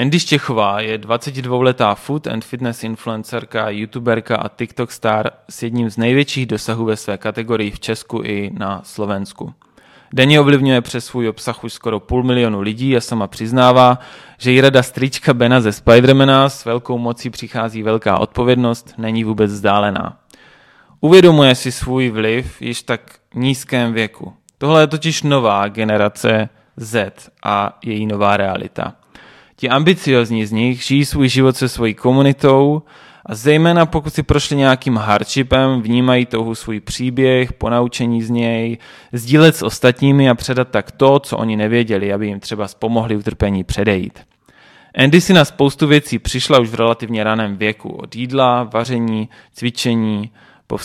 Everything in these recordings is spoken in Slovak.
Andy Štěchová je 22-letá food and fitness influencerka, youtuberka a TikTok star s jedním z největších dosahů ve své kategorii v Česku i na Slovensku. Denně ovlivňuje přes svůj obsah už skoro půl milionu lidí a sama přiznává, že jí rada strička Bena ze Spidermana s velkou mocí přichází velká odpovědnost, není vůbec vzdálená. Uvědomuje si svůj vliv již tak nízkém věku. Tohle je totiž nová generace Z a její nová realita. Ti ambiciozní z nich žijí svůj život se svojí komunitou a zejména pokud si prošli nějakým hardshipem, vnímají touhu svůj příběh, ponaučení z něj, sdílet s ostatními a předat tak to, co oni nevěděli, aby jim třeba pomohli utrpení předejít. Andy si na spoustu věcí přišla už v relativně raném věku. Od jídla, vaření, cvičení, po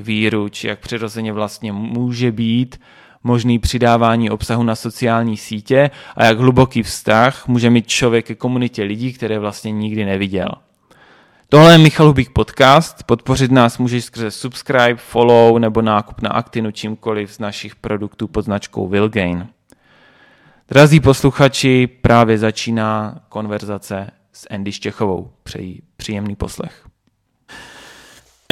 víru, či jak přirozeně vlastně může být možný přidávání obsahu na sociální sítě a jak hluboký vztah může mít člověk ke komunitě lidí, které vlastně nikdy neviděl. Tohle je Michal Hubík podcast. Podpořit nás můžeš skrze subscribe, follow nebo nákup na Actinu čímkoliv z našich produktů pod značkou Wilgain. Drazí posluchači, právě začíná konverzace s Andy Štěchovou. Přeji příjemný poslech.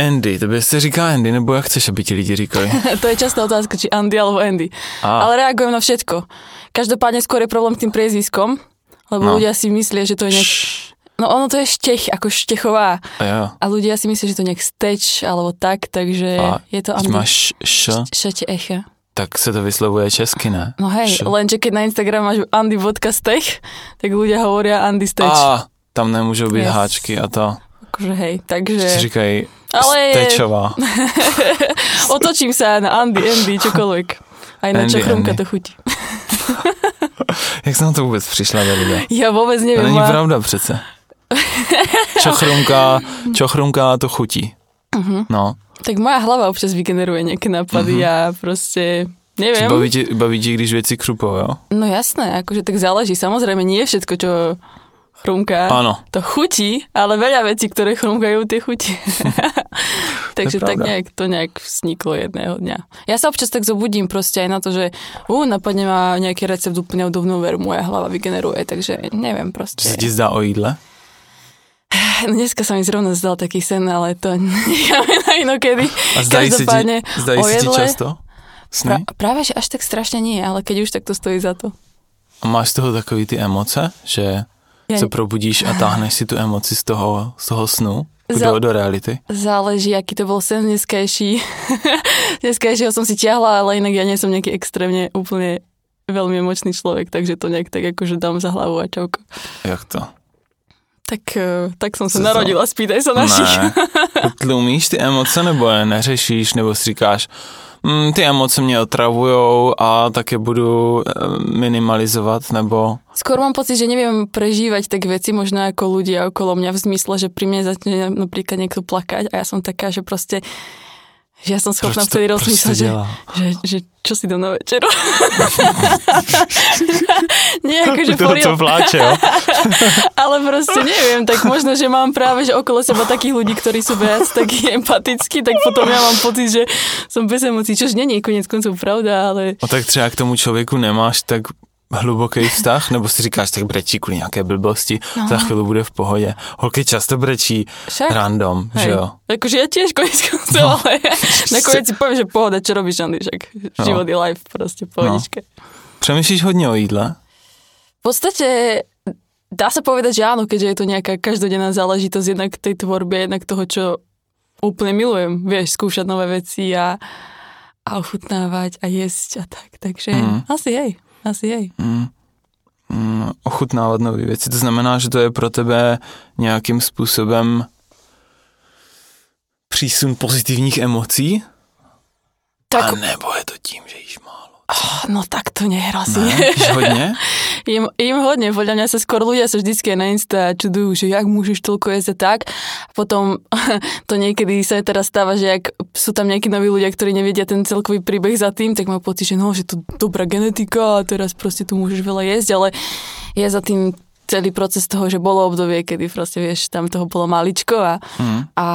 Andy, tebe se říká Andy, nebo jak chceš, aby ti lidi říkali? to je častá otázka, či Andy alebo Andy. A. Ale reagujem na všetko. Každopádne skôr je problém s tým priezviskom, lebo no. ľudia si myslia, že to je nejak... No ono to je štech, ako štechová. A, jo. a ľudia si myslia, že to je nejak steč, alebo tak, takže a je to Andy. máš š? Šete echa. Tak se to vyslovuje česky, ne? No hej, š. lenže keď na Instagram máš andy.stech, tak ľudia hovoria Andy steč. A, tam nemôžu byť yes. háčky a to. Akože hej, takže... Si říkají ale... stečová. Otočím sa na Andy, Andy, čokoľvek. Aj na čo chrumka to chutí. Jak na to vůbec přišla, Davide? Já vůbec nevím. To není pravda přece. Čochrumka, čochrumka to chutí. Uh-huh. No. Tak moja hlava občas vygeneruje nejaké nápady uh-huh. a proste neviem. Baví ti, baví ti, když věci krupou, jo? No jasné, akože tak záleží. Samozrejme, nie je všetko, čo chrumká. Áno. To chutí, ale veľa vecí, ktoré chrumkajú, tie chutí. Takže tak nejak, to nejak vzniklo jedného dňa. Ja sa občas tak zobudím proste aj na to, že ú, napadne ma nejaký recept úplne obdobnú veru, moja hlava vygeneruje, takže neviem proste. Čo ti zdá o jídle? No dneska sa mi zrovna zdal taký sen, ale to necháme na inokedy. A zdají si ti, zdají si ti často? Pra, práve, že až tak strašne nie, ale keď už, tak to stojí za to. A máš z toho takový ty emoce, že. Se probudíš a táhneš si tu emoci z toho, z toho snu? Za... do reality? Záleží, aký to bol sen dneskajší. dneskajšieho som si ťahla, ale inak ja nie som nejaký extrémne úplne veľmi emočný človek, takže to nejak tak akože dám za hlavu a čauko. Jak to? Tak, eh, tak som sa Co narodila, spýtaj sa našich. Ne. Tlumíš ty emoce, nebo je neřešíš, nebo si říkáš, mm, ty emoce mě otravujou a také budu eh, minimalizovat, nebo... Skôr mám pocit, že neviem prežívať tak veci možno ako ľudia okolo mňa v zmysle, že pri mne začne napríklad niekto plakať a ja som taká, že proste že ja som schopná vtedy rozmýšľať, že, že, že čo si dám na večeru. Nie, akože to, to vláče? Ale proste neviem, tak možno, že mám práve že okolo seba takých ľudí, ktorí sú viac takí empatickí, tak potom ja mám pocit, že som bez emocí, čož není konec koncov pravda, ale... No tak třeba k tomu člověku nemáš tak hluboký vztah, nebo si říkáš, tak brečí kvůli nějaké blbosti, no. za chvíli bude v pohodě. Holky často brečí Však? random, Hej. že jo? Akože ja tiež konec koncov, no. ale nakoniec si poviem, že pohoda, čo robíš, Andy, však no. život je life, prostě pohodičke. No. Přemýšlíš hodně o jídle? V podstate dá sa povedať, že áno, keďže je to nejaká každodenná záležitosť jednak tej tvorbe, jednak toho, čo úplne milujem, vieš, skúšať nové veci a, a ochutnávať a jesť a tak, takže mm. asi hej. Asi jej. Mm. Mm, ochutnávat nové věci. To znamená, že to je pro tebe nějakým způsobem přísun pozitivních emocí? Tak... A nebo je to tím, že jíš málo? Oh, no tak to nehrozí. Ne, hodne? im, im hodne, podľa mňa sa skôr ľudia sa vždycky na Insta čudujú, že jak môžeš toľko jesť a tak. Potom to niekedy sa teraz stáva, že ak sú tam nejakí noví ľudia, ktorí nevedia ten celkový príbeh za tým, tak majú pocit, že no, že to dobrá genetika a teraz proste tu môžeš veľa jesť, ale je za tým celý proces toho, že bolo obdobie, kedy proste, vieš, tam toho bolo maličko a, mm. a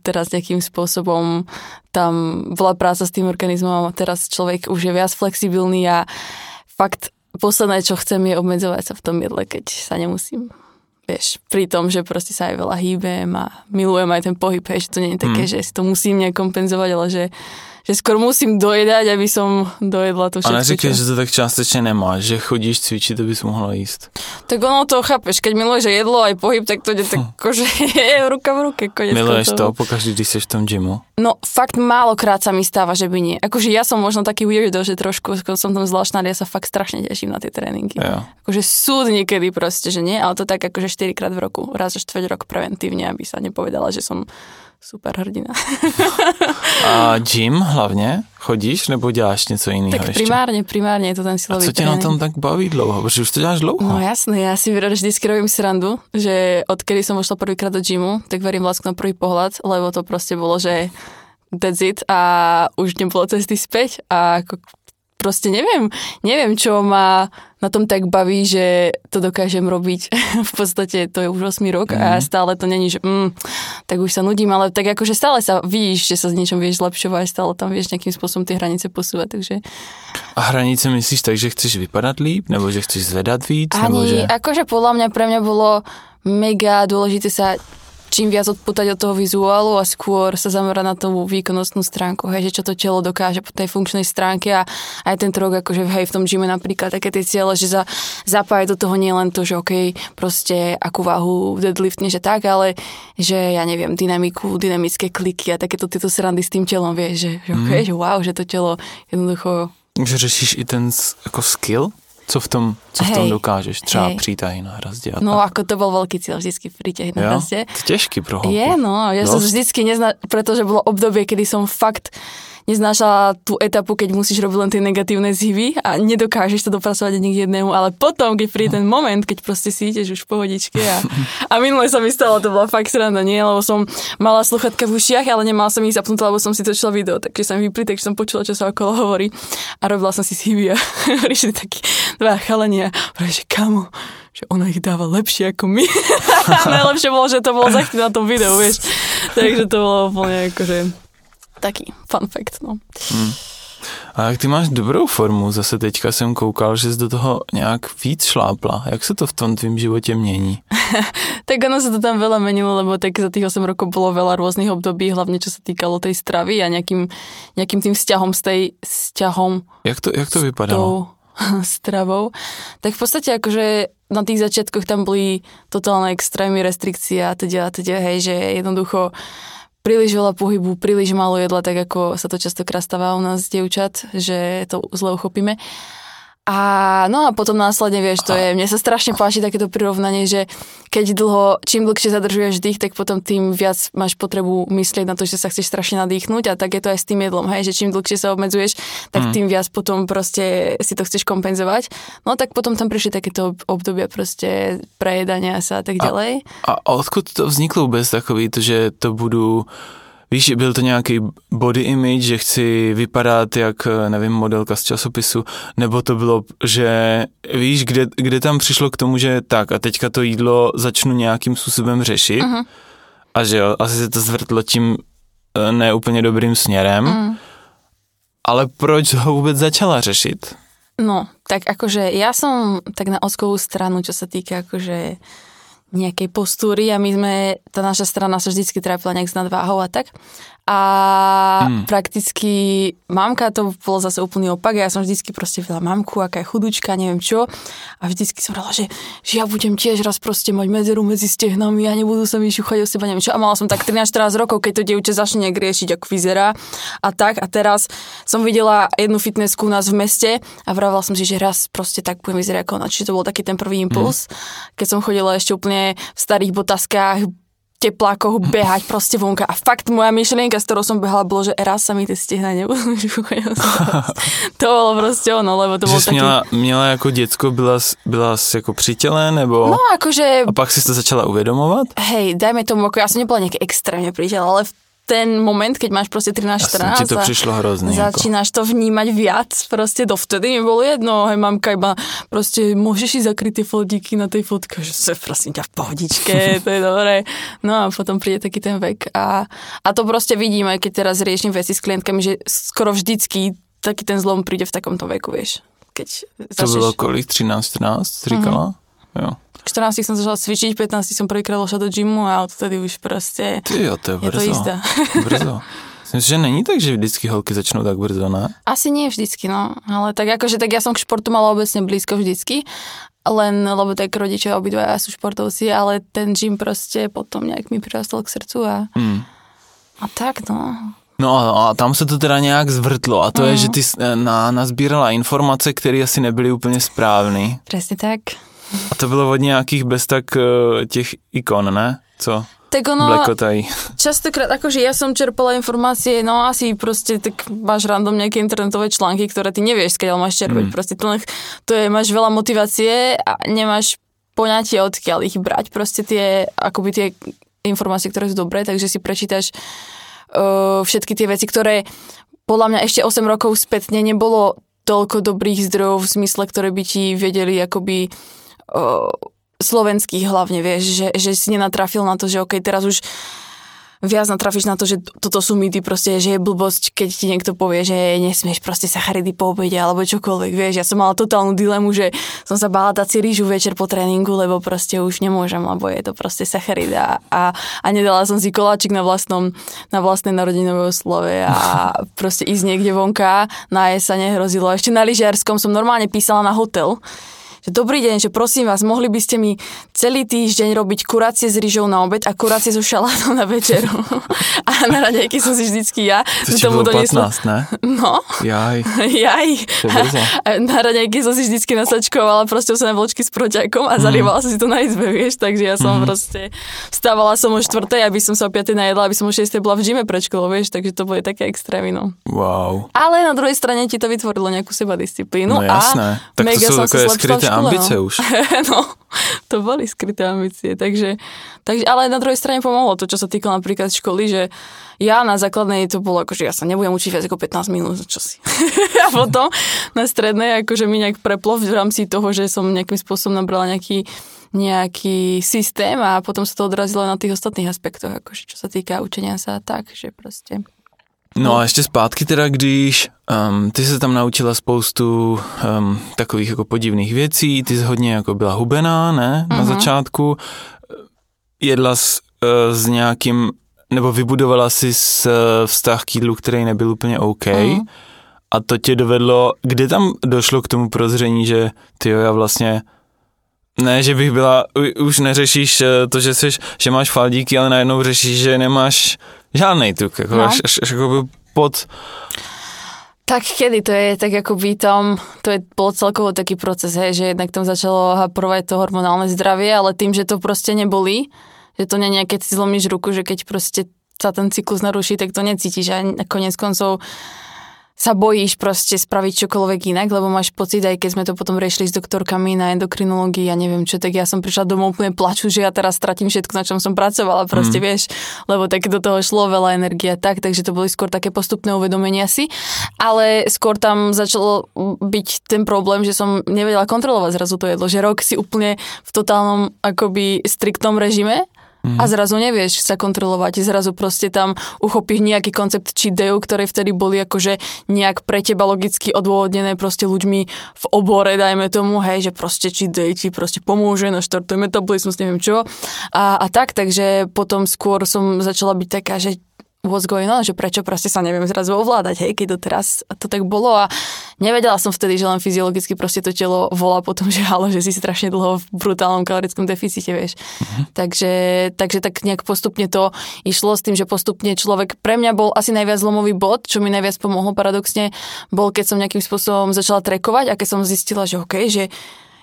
teraz nejakým spôsobom tam bola práca s tým organizmom a teraz človek už je viac flexibilný a fakt posledné, čo chcem, je obmedzovať sa v tom jedle, keď sa nemusím. vieš, pri tom, že proste sa aj veľa hýbem a milujem aj ten pohyb, hej, že to nie je také, mm. že si to musím nejak kompenzovať, ale že že skoro musím dojedať, aby som dojedla to všetko. A neříkej, že to tak částečne nemáš, že chodíš cvičiť, aby si mohla jísť. Tak ono to chápeš, keď miluješ jedlo aj pohyb, tak to ide tak hm. akože ruka v ruke. Konec Miluješ to pokaždý, když seš v tom gymu? No fakt málokrát sa mi stáva, že by nie. Akože ja som možno taký weirdo, že trošku som tam zvláštna, ale ja sa fakt strašne teším na tie tréningy. Ja. Akože súd niekedy proste, že nie, ale to tak akože 4 krát v roku, raz za 4 rok preventívne, aby sa nepovedala, že som super hrdina. A gym hlavně? Chodíš nebo děláš něco jiného Tak ještě? primárně, primárně je to ten silový A co tě na tom tak baví dlouho? Protože už to děláš dlouho. No jasné, já si vždycky robím srandu, že odkedy som vošla prvýkrát do gymu, tak verím lásku na prvý pohľad, lebo to proste bolo, že that's it a už nebolo cesty späť a ako proste neviem, neviem, čo ma na tom tak baví, že to dokážem robiť. v podstate to je už 8 rok mm. a mhm. stále to není, že mm, tak už sa nudím, ale tak akože stále sa vidíš, že sa s niečom vieš zlepšovať, stále tam vieš nejakým spôsobom tie hranice posúvať, takže... A hranice myslíš tak, že chceš vypadať líp, nebo že chceš zvedať víc? Ani, nebo že... akože podľa mňa pre mňa bolo mega dôležité sa čím viac odputať od toho vizuálu a skôr sa zamerať na tú výkonnostnú stránku, hej, že čo to telo dokáže po tej funkčnej stránke a aj ten rok, akože hej, v tom gyme napríklad také tie ciele, že za, zapájať do toho nielen to, že OK, proste akú váhu deadliftne, že tak, ale že ja neviem, dynamiku, dynamické kliky a takéto tieto srandy s tým telom, vieš, že, že OK, mm. že wow, že to telo jednoducho že řešíš i ten ako skill? Co v tom, co v tom dokážeš? Třeba hej. přítahy na hrazdě. no tak. ako to bol veľký cieľ vždycky príťahy na hrazdě. To těžký pro holku. Je, no. Ja Dost. som vždycky nezna... pretože bolo obdobie, kedy som fakt neznášala tú etapu, keď musíš robiť len tie negatívne zhyby a nedokážeš to dopracovať ani k jednému, ale potom, keď príde ten moment, keď proste si ideš už v pohodičke a, a minule sa mi stalo, to bola fakt sranda, nie? Lebo som mala sluchatka v ušiach, ale nemala som ich zapnutá, lebo som si točila video, takže som vypli, takže som počula, čo sa okolo hovorí a robila som si zhyby a prišli takí dva chalania, že kamo, že ona ich dáva lepšie ako my. Najlepšie bolo, že to bolo zachytiť na tom videu, vieš. Takže to bolo úplne akože taký fun fact, no. Hmm. A jak ty máš dobrou formu, zase teďka jsem koukal, že jsi do toho nějak víc šlápla. Jak se to v tom tvým životě mění? tak ono sa to tam veľa menilo, lebo tak za tých 8 rokov bolo veľa rôznych období, hlavne čo sa týkalo tej stravy a nejakým, nejakým tým vzťahom s tej vzťahom. Jak to, jak to vypadalo? stravou. Tak v podstate akože na tých začiatkoch tam boli totálne extrémy, restrikcie a teda, teda, hej, že jednoducho príliš veľa pohybu, príliš málo jedla, tak ako sa to častokrát stáva u nás dievčat, že to zle uchopíme. A no a potom následne, vieš, to je, mne sa strašne páči takéto prirovnanie, že keď dlho, čím dlhšie zadržuješ dých, tak potom tým viac máš potrebu myslieť na to, že sa chceš strašne nadýchnuť a tak je to aj s tým jedlom, hej, že čím dlhšie sa obmedzuješ, tak mm. tým viac potom proste si to chceš kompenzovať. No tak potom tam prišli takéto obdobia proste prejedania sa a tak ďalej. A, a odkud to vzniklo vôbec takový, že to budú Víš, byl to nějaký body image, že chci vypadat jak, nevím, modelka z časopisu, nebo to bylo, že víš, kde, kde tam přišlo k tomu, že tak a teďka to jídlo začnu nějakým způsobem řešit uh-huh. a že jo, asi se to zvrtlo tím eh, neúplně dobrým směrem, uh-huh. ale proč ho vůbec začala řešit? No, tak akože ja som tak na oskovú stranu, čo sa týka akože nejakej postúry a my sme, tá naša strana sa vždycky trápila nejak s nadváhou a tak. A hmm. prakticky mamka to bolo zase úplný opak. Ja som vždycky proste vedela mamku, aká je chudúčka, neviem čo. A vždycky som vedela, že, že ja budem tiež raz proste mať medzeru medzi stehnami a nebudú sa mi šuchať o seba, neviem čo. A mala som tak 13-14 rokov, keď to dievče začne riešiť, ako vyzerá. A tak. A teraz som videla jednu fitnessku u nás v meste a vravela som si, že raz proste tak budem vyzerať ako ona. Čiže to bol taký ten prvý impuls. Hmm. Keď som chodila ešte úplne v starých botaskách, teplákoch behať proste vonka. A fakt moja myšlienka, s ktorou som behala, bolo, že raz sa mi tie stehna nebudú To bolo proste ono, lebo to bol taký... Měla, měla jako děcko, byla, byla jsi jako při těle, nebo... No akože... A pak si to začala uvedomovat? Hej, dajme tomu, ako ja som nebola nejaký extrémne pri ale v ten moment, keď máš proste 13-14 ti to prišlo hrozne. Začínaš to vnímať viac, proste dovtedy mi bolo jedno, hej, mamka iba proste môžeš si zakryť tie fotíky na tej fotke, že sa prosím ťa v pohodičke, to je dobré. No a potom príde taký ten vek a, a to proste vidím, aj keď teraz riešim veci s klientkami, že skoro vždycky taký ten zlom príde v takomto veku, vieš. Keď začneš... To bylo kolik? 13-14, říkala? Uh-huh. Jo. 14 som začala cvičiť, 15 som prvýkrát došla do gymu a odtedy už proste Ty jo, to je je to brzo. isté. brzo. Myslím, že není tak, že vždycky holky začnou tak brzo, ne? Asi nie vždycky, no. Ale tak akože, tak ja som k športu mala obecne blízko vždycky. Len, lebo tak rodičia obidvaja sú športovci, ale ten gym proste potom nejak mi prirastol k srdcu a, Hmm. a tak, no. No a, a tam se to teda nějak zvrtlo a to je, že ty eh, na, nazbírala informace, které asi nebyly úplně správné. Presne tak. A to bylo od nějakých bez tak eh, těch ikon, ne? Co? Tak ono, Blekotají. častokrát, akože ja som čerpala informácie, no asi proste tak máš random nejaké internetové články, ktoré ty nevieš, keď máš čerpať. Mm. Proste to, to je, máš veľa motivácie a nemáš poňatie, odkiaľ ich brať. Proste tie, akoby tie informácie, ktoré sú dobré, takže si prečítaš uh, všetky tie veci, ktoré podľa mňa ešte 8 rokov spätne nebolo toľko dobrých zdrojov v zmysle, ktoré by ti vedeli akoby slovenských hlavne, vieš, že, že si nenatrafil na to, že OK, teraz už viac natrafíš na to, že toto sú mýty proste, že je blbosť, keď ti niekto povie, že nesmieš proste sacharidy po obede alebo čokoľvek, vieš. Ja som mala totálnu dilemu, že som sa bála dať si rýžu večer po tréningu, lebo proste už nemôžem, lebo je to proste sacharida a, a nedala som si koláčik na vlastnom, na vlastnej narodinové oslove a proste ísť niekde vonka, na sa nehrozilo. Ešte na lyžiarskom som normálne písala na hotel, že dobrý deň, že prosím vás, mohli by ste mi celý týždeň robiť kurácie s rýžou na obed a kurácie so šalátom na večeru. a na raňajky som si vždycky ja To ti bylo 15, ne? No, Jaj. jaj. To. A na raňajky som si vždycky nasačkovala proste sa na vločky s proťakom a zalievala som si to na izbe, vieš, takže ja som proste vstávala som o 4, aby som sa o 5 najedla, aby som o 6 bola v gyme pred školou, vieš, takže to boli také extrémy, no. Wow. Ale na druhej strane ti to vytvorilo nejakú sebadisciplínu No jasné. a Tak to mega sú sa zlepšila v skryté no. už. no, to boli skryté ambície, takže, takže, ale na druhej strane pomohlo to, čo sa týkalo napríklad školy, že ja na základnej to bolo ako, že ja sa nebudem učiť viac ako 15 minút, čo si. a potom na strednej akože mi nejak preplo v rámci toho, že som nejakým spôsobom nabrala nejaký nejaký systém a potom sa to odrazilo na tých ostatných aspektoch, akože čo sa týka učenia sa tak, že proste No a ještě zpátky teda, když um, ty se tam naučila spoustu um, takových jako podivných věcí, ty jsi hodně jako byla hubená, ne, na Mhm. začátku, jedla s, uh, s nějakým, nebo vybudovala si s, uh, vztah k jídlu, který nebyl úplně OK Mhm. a to tě dovedlo, kde tam došlo k tomu prozření, že ty jo, já vlastně ne, že bych byla, už neřešíš eh, to, že, jsi, že máš faldíky, ale najednou řešíš, že nemáš žádnej tuk, jako No. až, až, až jako pod, Tak kedy to je, tak akoby tam, to je bol celkovo taký proces, hej, že jednak tam začalo haporovať to hormonálne zdravie, ale tým, že to proste neboli, že to nie keď si zlomíš ruku, že keď proste sa ten cyklus naruší, tak to necítiš a konec koncov sa bojíš proste spraviť čokoľvek inak, lebo máš pocit, aj keď sme to potom riešili s doktorkami na endokrinológii, ja neviem čo, tak ja som prišla domov úplne plaču, že ja teraz stratím všetko, na čom som pracovala, proste mm. vieš, lebo tak do toho šlo veľa energie a tak, takže to boli skôr také postupné uvedomenia si, ale skôr tam začalo byť ten problém, že som nevedela kontrolovať zrazu to jedlo, že rok si úplne v totálnom akoby striktnom režime a zrazu nevieš sa kontrolovať, zrazu proste tam uchopíš nejaký koncept cheat dayu, ktoré vtedy boli akože nejak pre teba logicky odôvodnené proste ľuďmi v obore, dajme tomu, hej, že proste cheat day ti proste pomôže, naštartuje metabolizmus, neviem čo. A, a tak, takže potom skôr som začala byť taká, že what's going on, že prečo proste sa neviem zrazu ovládať, hej, keď to teraz to tak bolo a nevedela som vtedy, že len fyziologicky proste to telo volá potom, že halo, že si strašne dlho v brutálnom kalorickom deficite, vieš. Takže, takže tak nejak postupne to išlo s tým, že postupne človek, pre mňa bol asi najviac zlomový bod, čo mi najviac pomohlo paradoxne, bol keď som nejakým spôsobom začala trekovať a keď som zistila, že OK, že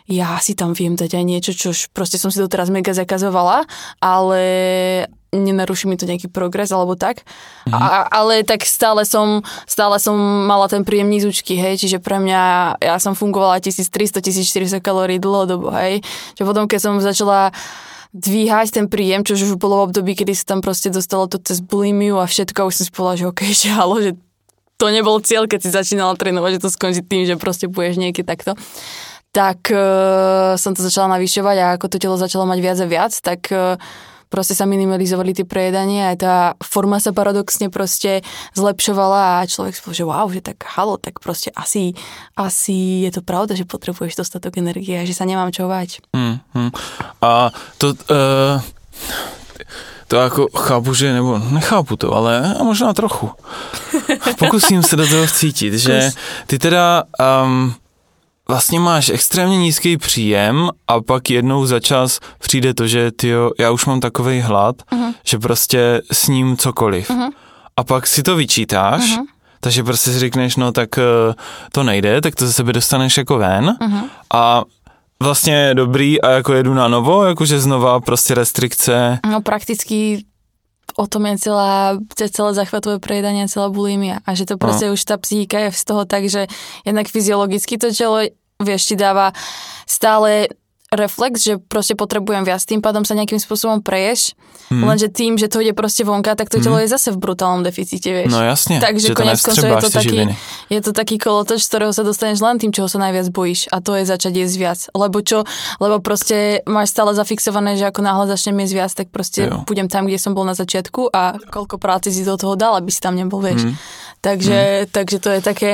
ja si tam viem dať aj niečo, čo proste som si doteraz mega zakazovala, ale nenaruší mi to nejaký progres alebo tak. Mhm. A, ale tak stále som, stále som mala ten príjem nízučky, hej, čiže pre mňa, ja som fungovala 1300-1400 kalórií dlhodobo, hej. Čiže potom, keď som začala dvíhať ten príjem, čo už bolo v období, kedy sa tam proste dostalo to cez bulimiu a všetko, už som si povedala, že okej, že halo, že to nebol cieľ, keď si začínala trénovať, že to skončí tým, že proste budeš niekde takto tak uh, som to začala navyšovať a ako to telo začalo mať viac a viac, tak uh, proste sa minimalizovali tie prejedania, aj tá forma sa paradoxne proste zlepšovala a človek si že wow, že tak halo, tak proste asi, asi je to pravda, že potrebuješ dostatok energie a že sa nemám čo vať. Mm, mm. A to... Uh to jako chápu, že, nebo nechápu to, ale možná trochu. Pokusím se do toho cítit, že ty teda um, vlastně máš extrémně nízký příjem a pak jednou za čas přijde to, že ty já už mám takový hlad, uh-huh. že prostě s ním cokoliv. Uh-huh. A pak si to vyčítáš, uh-huh. takže prostě si řekneš, no tak uh, to nejde, tak to ze sebe dostaneš jako ven uh-huh. a vlastně dobrý a jako jedu na novo, jakože znova prostě restrikce. No prakticky o tom je celá, celé zachvatové prejedanie, celá bulimia. A že to proste no. už tá psychika je z toho tak, že jednak fyziologicky to telo, vieš, ti dáva stále reflex, že proste potrebujem viac, tým pádom sa nejakým spôsobom preješ, hmm. lenže tým, že to ide proste vonka, tak to hmm. telo je zase v brutálnom deficite, vieš. No jasne. Takže konec koncov je to taký, je to taký kolotoč, z ktorého sa dostaneš len tým, čoho sa najviac bojíš a to je začať jesť viac. Lebo čo? Lebo proste máš stále zafixované, že ako náhle začnem jesť viac, tak proste jo. budem tam, kde som bol na začiatku a koľko práce si do toho dal, aby si tam nebol, vieš. Hmm. Takže, mm. takže to je také,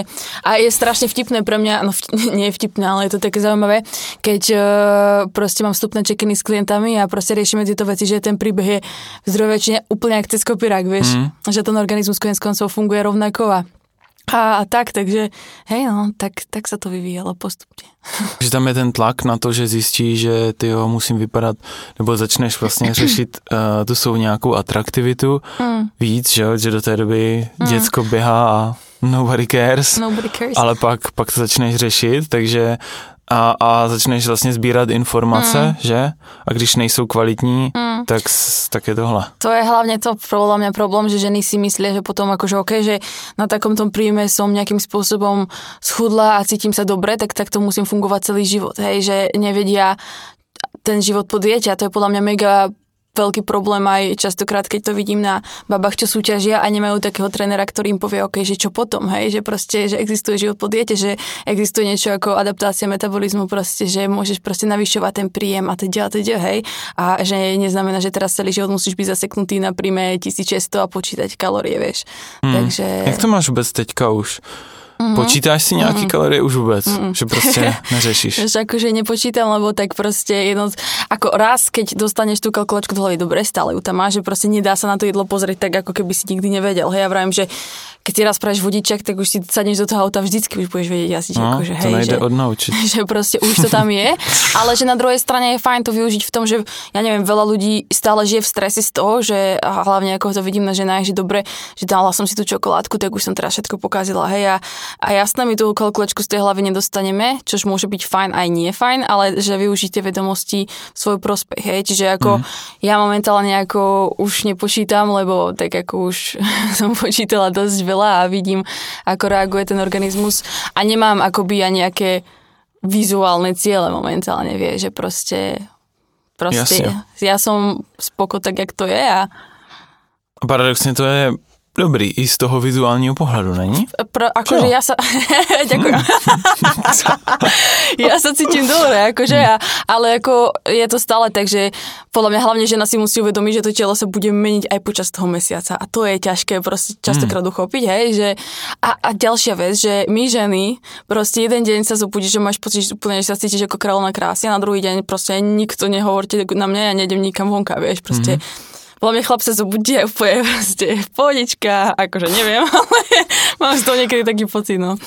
a je strašne vtipné pre mňa, no vtip, nie je vtipné, ale je to také zaujímavé, keď proste mám vstupné čekiny s klientami a proste riešime tieto veci, že ten príbeh je v zdrojovečine úplne jak cez kopirák, vieš, mm. že ten organizmus konec koncov funguje rovnako a a, a tak, takže hej no, tak, tak sa to vyvíjalo postupne. Že tam je ten tlak na to, že zjistí, že ty jo, musím vypadat, nebo začneš vlastně řešit uh, tu svou nějakou atraktivitu mm. víc, že, že do té doby mm. děcko běhá a nobody cares, nobody cares. ale pak, pak to začneš řešit, takže a, a začneš vlastně sbírat informace, mm. že? A když nejsou kvalitní, mm. tak, tak je tohle. To je hlavně to podľa mňa problém, že ženy si myslia, že potom akože OK, že na takomto príjme som nejakým spôsobom schudla a cítim sa dobre, tak tak to musím fungovať celý život. Hej, že nevedia ten život po diete a to je podľa mňa mega veľký problém aj častokrát, keď to vidím na babách, čo súťažia a nemajú takého trénera, ktorý im povie, OK, že čo potom, hej, že proste, že existuje život po diete, že existuje niečo ako adaptácia metabolizmu, proste, že môžeš proste navyšovať ten príjem a teď a teď, hej, a že neznamená, že teraz celý život musíš byť zaseknutý na príjme 1600 a počítať kalórie, vieš. Hmm. Takže... Jak to máš vôbec teďka už? Mm-hmm. Počítáš si nejaké mm-hmm. kalorie už vôbec? Mm-hmm. Že proste neřešíš? Že akože nepočítam, lebo tak proste jedno, ako raz, keď dostaneš tú kalkulačku do hlavy, dobre, stále ju tam máš, že proste nedá sa na to jedlo pozrieť tak, ako keby si nikdy nevedel. Hej, ja vravím, že keď si raz pravieš vodičak, tak už si sadneš do toho auta, vždycky už budeš vedieť jazdiť. No, akože, hej, to nejde že, odnaučiť. Že proste už to tam je, ale že na druhej strane je fajn to využiť v tom, že ja neviem, veľa ľudí stále žije v strese z toho, že a hlavne ako to vidím na ženách, že dobre, že dala som si tú čokoládku, tak už som teraz všetko pokazila. Hej, a, a jasné mi tú kalkulačku z tej hlavy nedostaneme, čož môže byť fajn aj nie fajn, ale že využite vedomosti v svoj prospech. Hej, čiže ako mm. ja momentálne ako už nepočítam, lebo tak ako už som počítala dosť veľa veľa a vidím, ako reaguje ten organizmus a nemám akoby ani nejaké vizuálne ciele momentálne, vie, že proste, proste Jasne. ja som spoko tak, jak to je a Paradoxne to je dobrý i z toho vizuálního pohľadu, není? Pro, akože ja sa... Ďakujem. ja sa cítim dobre, akože ja, ale ako je to stále tak, že podľa mňa hlavne žena si musí uvedomiť, že to telo sa bude meniť aj počas toho mesiaca a to je ťažké proste častokrát mm. uchopiť, hej, že a, a ďalšia vec, že my ženy proste jeden deň sa zobudíš, že máš pocit, že úplne, že sa cítiš ako kráľovná krásy a na druhý deň proste nikto nehovorte na mňa, ja nejdem nikam vonka, vieš, proste mm podľa mňa chlap sa zobudí a úplne proste pohodička, akože neviem, ale mám z toho niekedy taký pocit, no.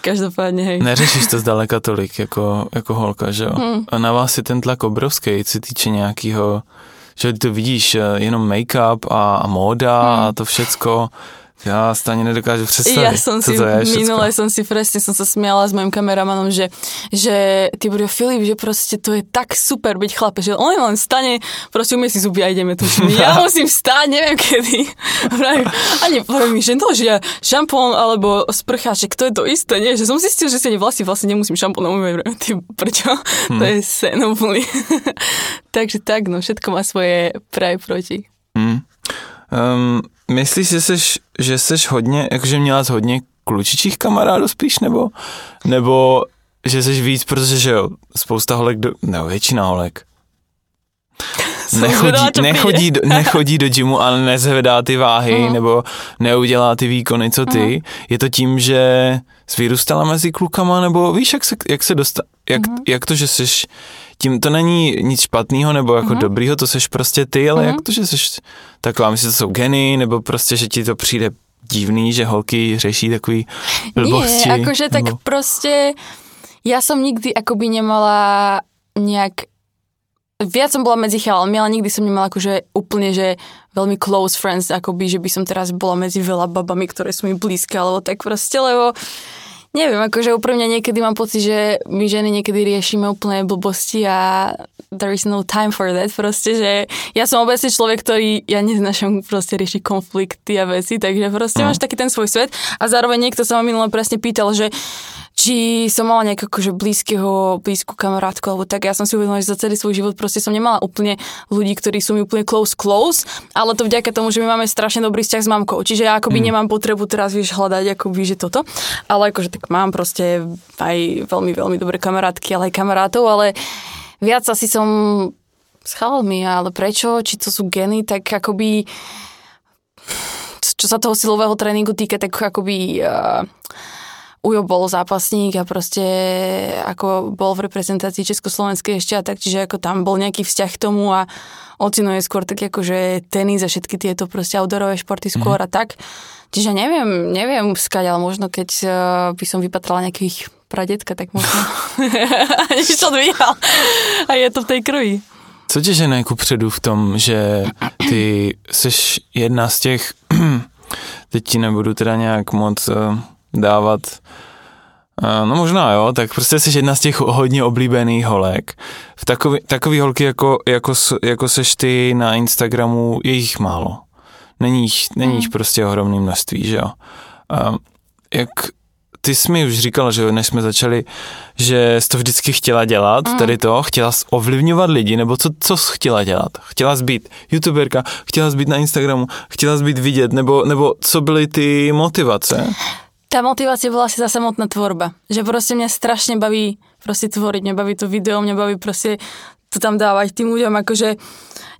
Každopádně, hej. Neřešíš to zdaleka tolik jako, jako holka, že jo? Hmm. A na vás je ten tlak obrovský, co týče nějakého, že ty to vidíš eh, jenom make-up a, a móda hmm. a to všecko ja si to ani nedokážu predstaviť. Ja som si, minule som si presne som sa smiala s mojim kameramanom, že, že ty bude Filip, že proste to je tak super byť chlape, že on len stane, proste umie si zuby a ideme tu. Ja musím stáť, neviem kedy. Ani poviem mi, že to, že ja šampón alebo sprcha, že kto je to isté, nie? Že som zistil, že si vlasy vlastne nemusím šampónom. Ty prečo? Hmm. To je sen úplný. Takže tak, no, všetko má svoje pre proti. Hmm. Um, myslíš, že seš, že seš hodně, jakože měla jsi hodně klučičích kamarádů spíš, nebo, nebo že seš víc, protože že jo, spousta holek, do, nebo většina holek. nechodí, nechodí, do, nechodí do gymu, ale nezvedá ty váhy, uh-huh. nebo neudělá ty výkony, co ty. Uh-huh. Je to tím, že jsi vyrůstala mezi klukama, nebo víš, jak se, jak se dostat, jak, uh-huh. jak to, že jsi tím to není nic špatného nebo jako uh-huh. dobrýho, to seš prostě ty, ale uh-huh. jak to, že jsi taková, myslím, to jsou geny, nebo prostě, že ti to přijde divný, že holky řeší takový blbosti. Nie, akože tak nebo... proste ja som nikdy akoby nemala nejak viac som bola medzi chalami, ale nikdy som nemala akože úplne, že veľmi close friends, akoby, že by som teraz bola medzi veľa babami, ktoré sú mi blízke, alebo tak proste, lebo neviem, akože úprimne niekedy mám pocit, že my ženy niekedy riešime úplne blbosti a there is no time for that, proste, že ja som obecne človek, ktorý, ja neznašam proste riešiť konflikty a veci, takže proste mm. máš taký ten svoj svet a zároveň niekto sa ma minule presne pýtal, že či som mala nejakého akože blízkeho, blízku kamarátku, alebo tak. Ja som si uvedomila, že za celý svoj život proste som nemala úplne ľudí, ktorí sú mi úplne close, close, ale to vďaka tomu, že my máme strašne dobrý vzťah s mamkou. Čiže ja akoby mm. nemám potrebu teraz, vieš, hľadať akoby, že toto. Ale akože tak mám proste aj veľmi, veľmi dobré kamarátky, ale aj kamarátov, ale viac asi som s chalmi, ale prečo? Či to sú geny, tak akoby čo sa toho silového tréningu týka, tak akoby uh, Ujo bol zápasník a proste ako bol v reprezentácii Československej ešte a tak, čiže ako tam bol nejaký vzťah k tomu a ocino je skôr tak ako, že tenis a všetky tieto proste outdoorové športy skôr mm. a tak. Čiže neviem, neviem skať, ale možno keď uh, by som vypatrala nejakých pradetka, tak možno nič to dvíhal. A je to v tej krvi. Co tě žene předu v tom, že ty jsi jedna z těch, teď ti nebudu teda nějak moc uh dávat No možná jo, tak prostě jsi jedna z těch hodně oblíbených holek. V takový, takový holky jako, jako, jako seš ty na Instagramu, je jich málo. Není jich, není jich hmm. prostě ohromné množství, že jo. A jak ty jsi mi už říkala, že než jsme začali, že jsi to vždycky chtěla dělat, mm. tady to, chtěla jsi ovlivňovat lidi, nebo co, co jsi chtěla dělat? Chtěla jsi být youtuberka, chtěla jsi být na Instagramu, chtěla jsi být vidět, nebo, nebo co byly ty motivace? Tá motivácia bola asi za samotná tvorba. Že proste mňa strašne baví proste tvoriť, mňa baví to video, mňa baví proste to tam dávať tým ľuďom, akože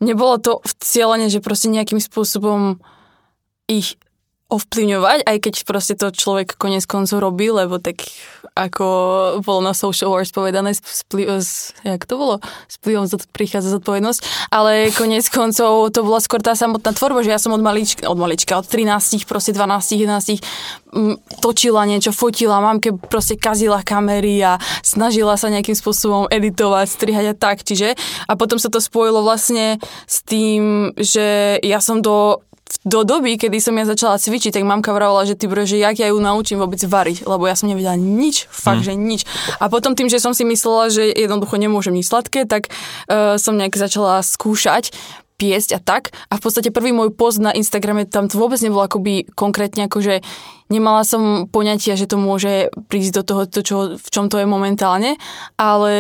nebolo to v cieľene, že proste nejakým spôsobom ich ovplyvňovať, aj keď proste to človek konec koncov robí, lebo tak ako bolo na Social Wars povedané, spli- s, jak to bolo? S plivom prichádza zodpovednosť, ale konec koncov to bola skôr tá samotná tvorba, že ja som od malička, od malička, od 13, proste 12, 11 m, točila niečo, fotila, mamke proste kazila kamery a snažila sa nejakým spôsobom editovať, strihať a tak, čiže a potom sa to spojilo vlastne s tým, že ja som do do doby, kedy som ja začala cvičiť, tak mamka vravila, že ty bro, že jak ja ju naučím vôbec variť, lebo ja som nevedela nič, fakt, mm. že nič. A potom tým, že som si myslela, že jednoducho nemôžem nič sladké, tak uh, som nejak začala skúšať piesť a tak. A v podstate prvý môj post na Instagrame tam vôbec nebolo akoby konkrétne akože nemala som poňatia, že to môže prísť do toho, to, čo, v čom to je momentálne, ale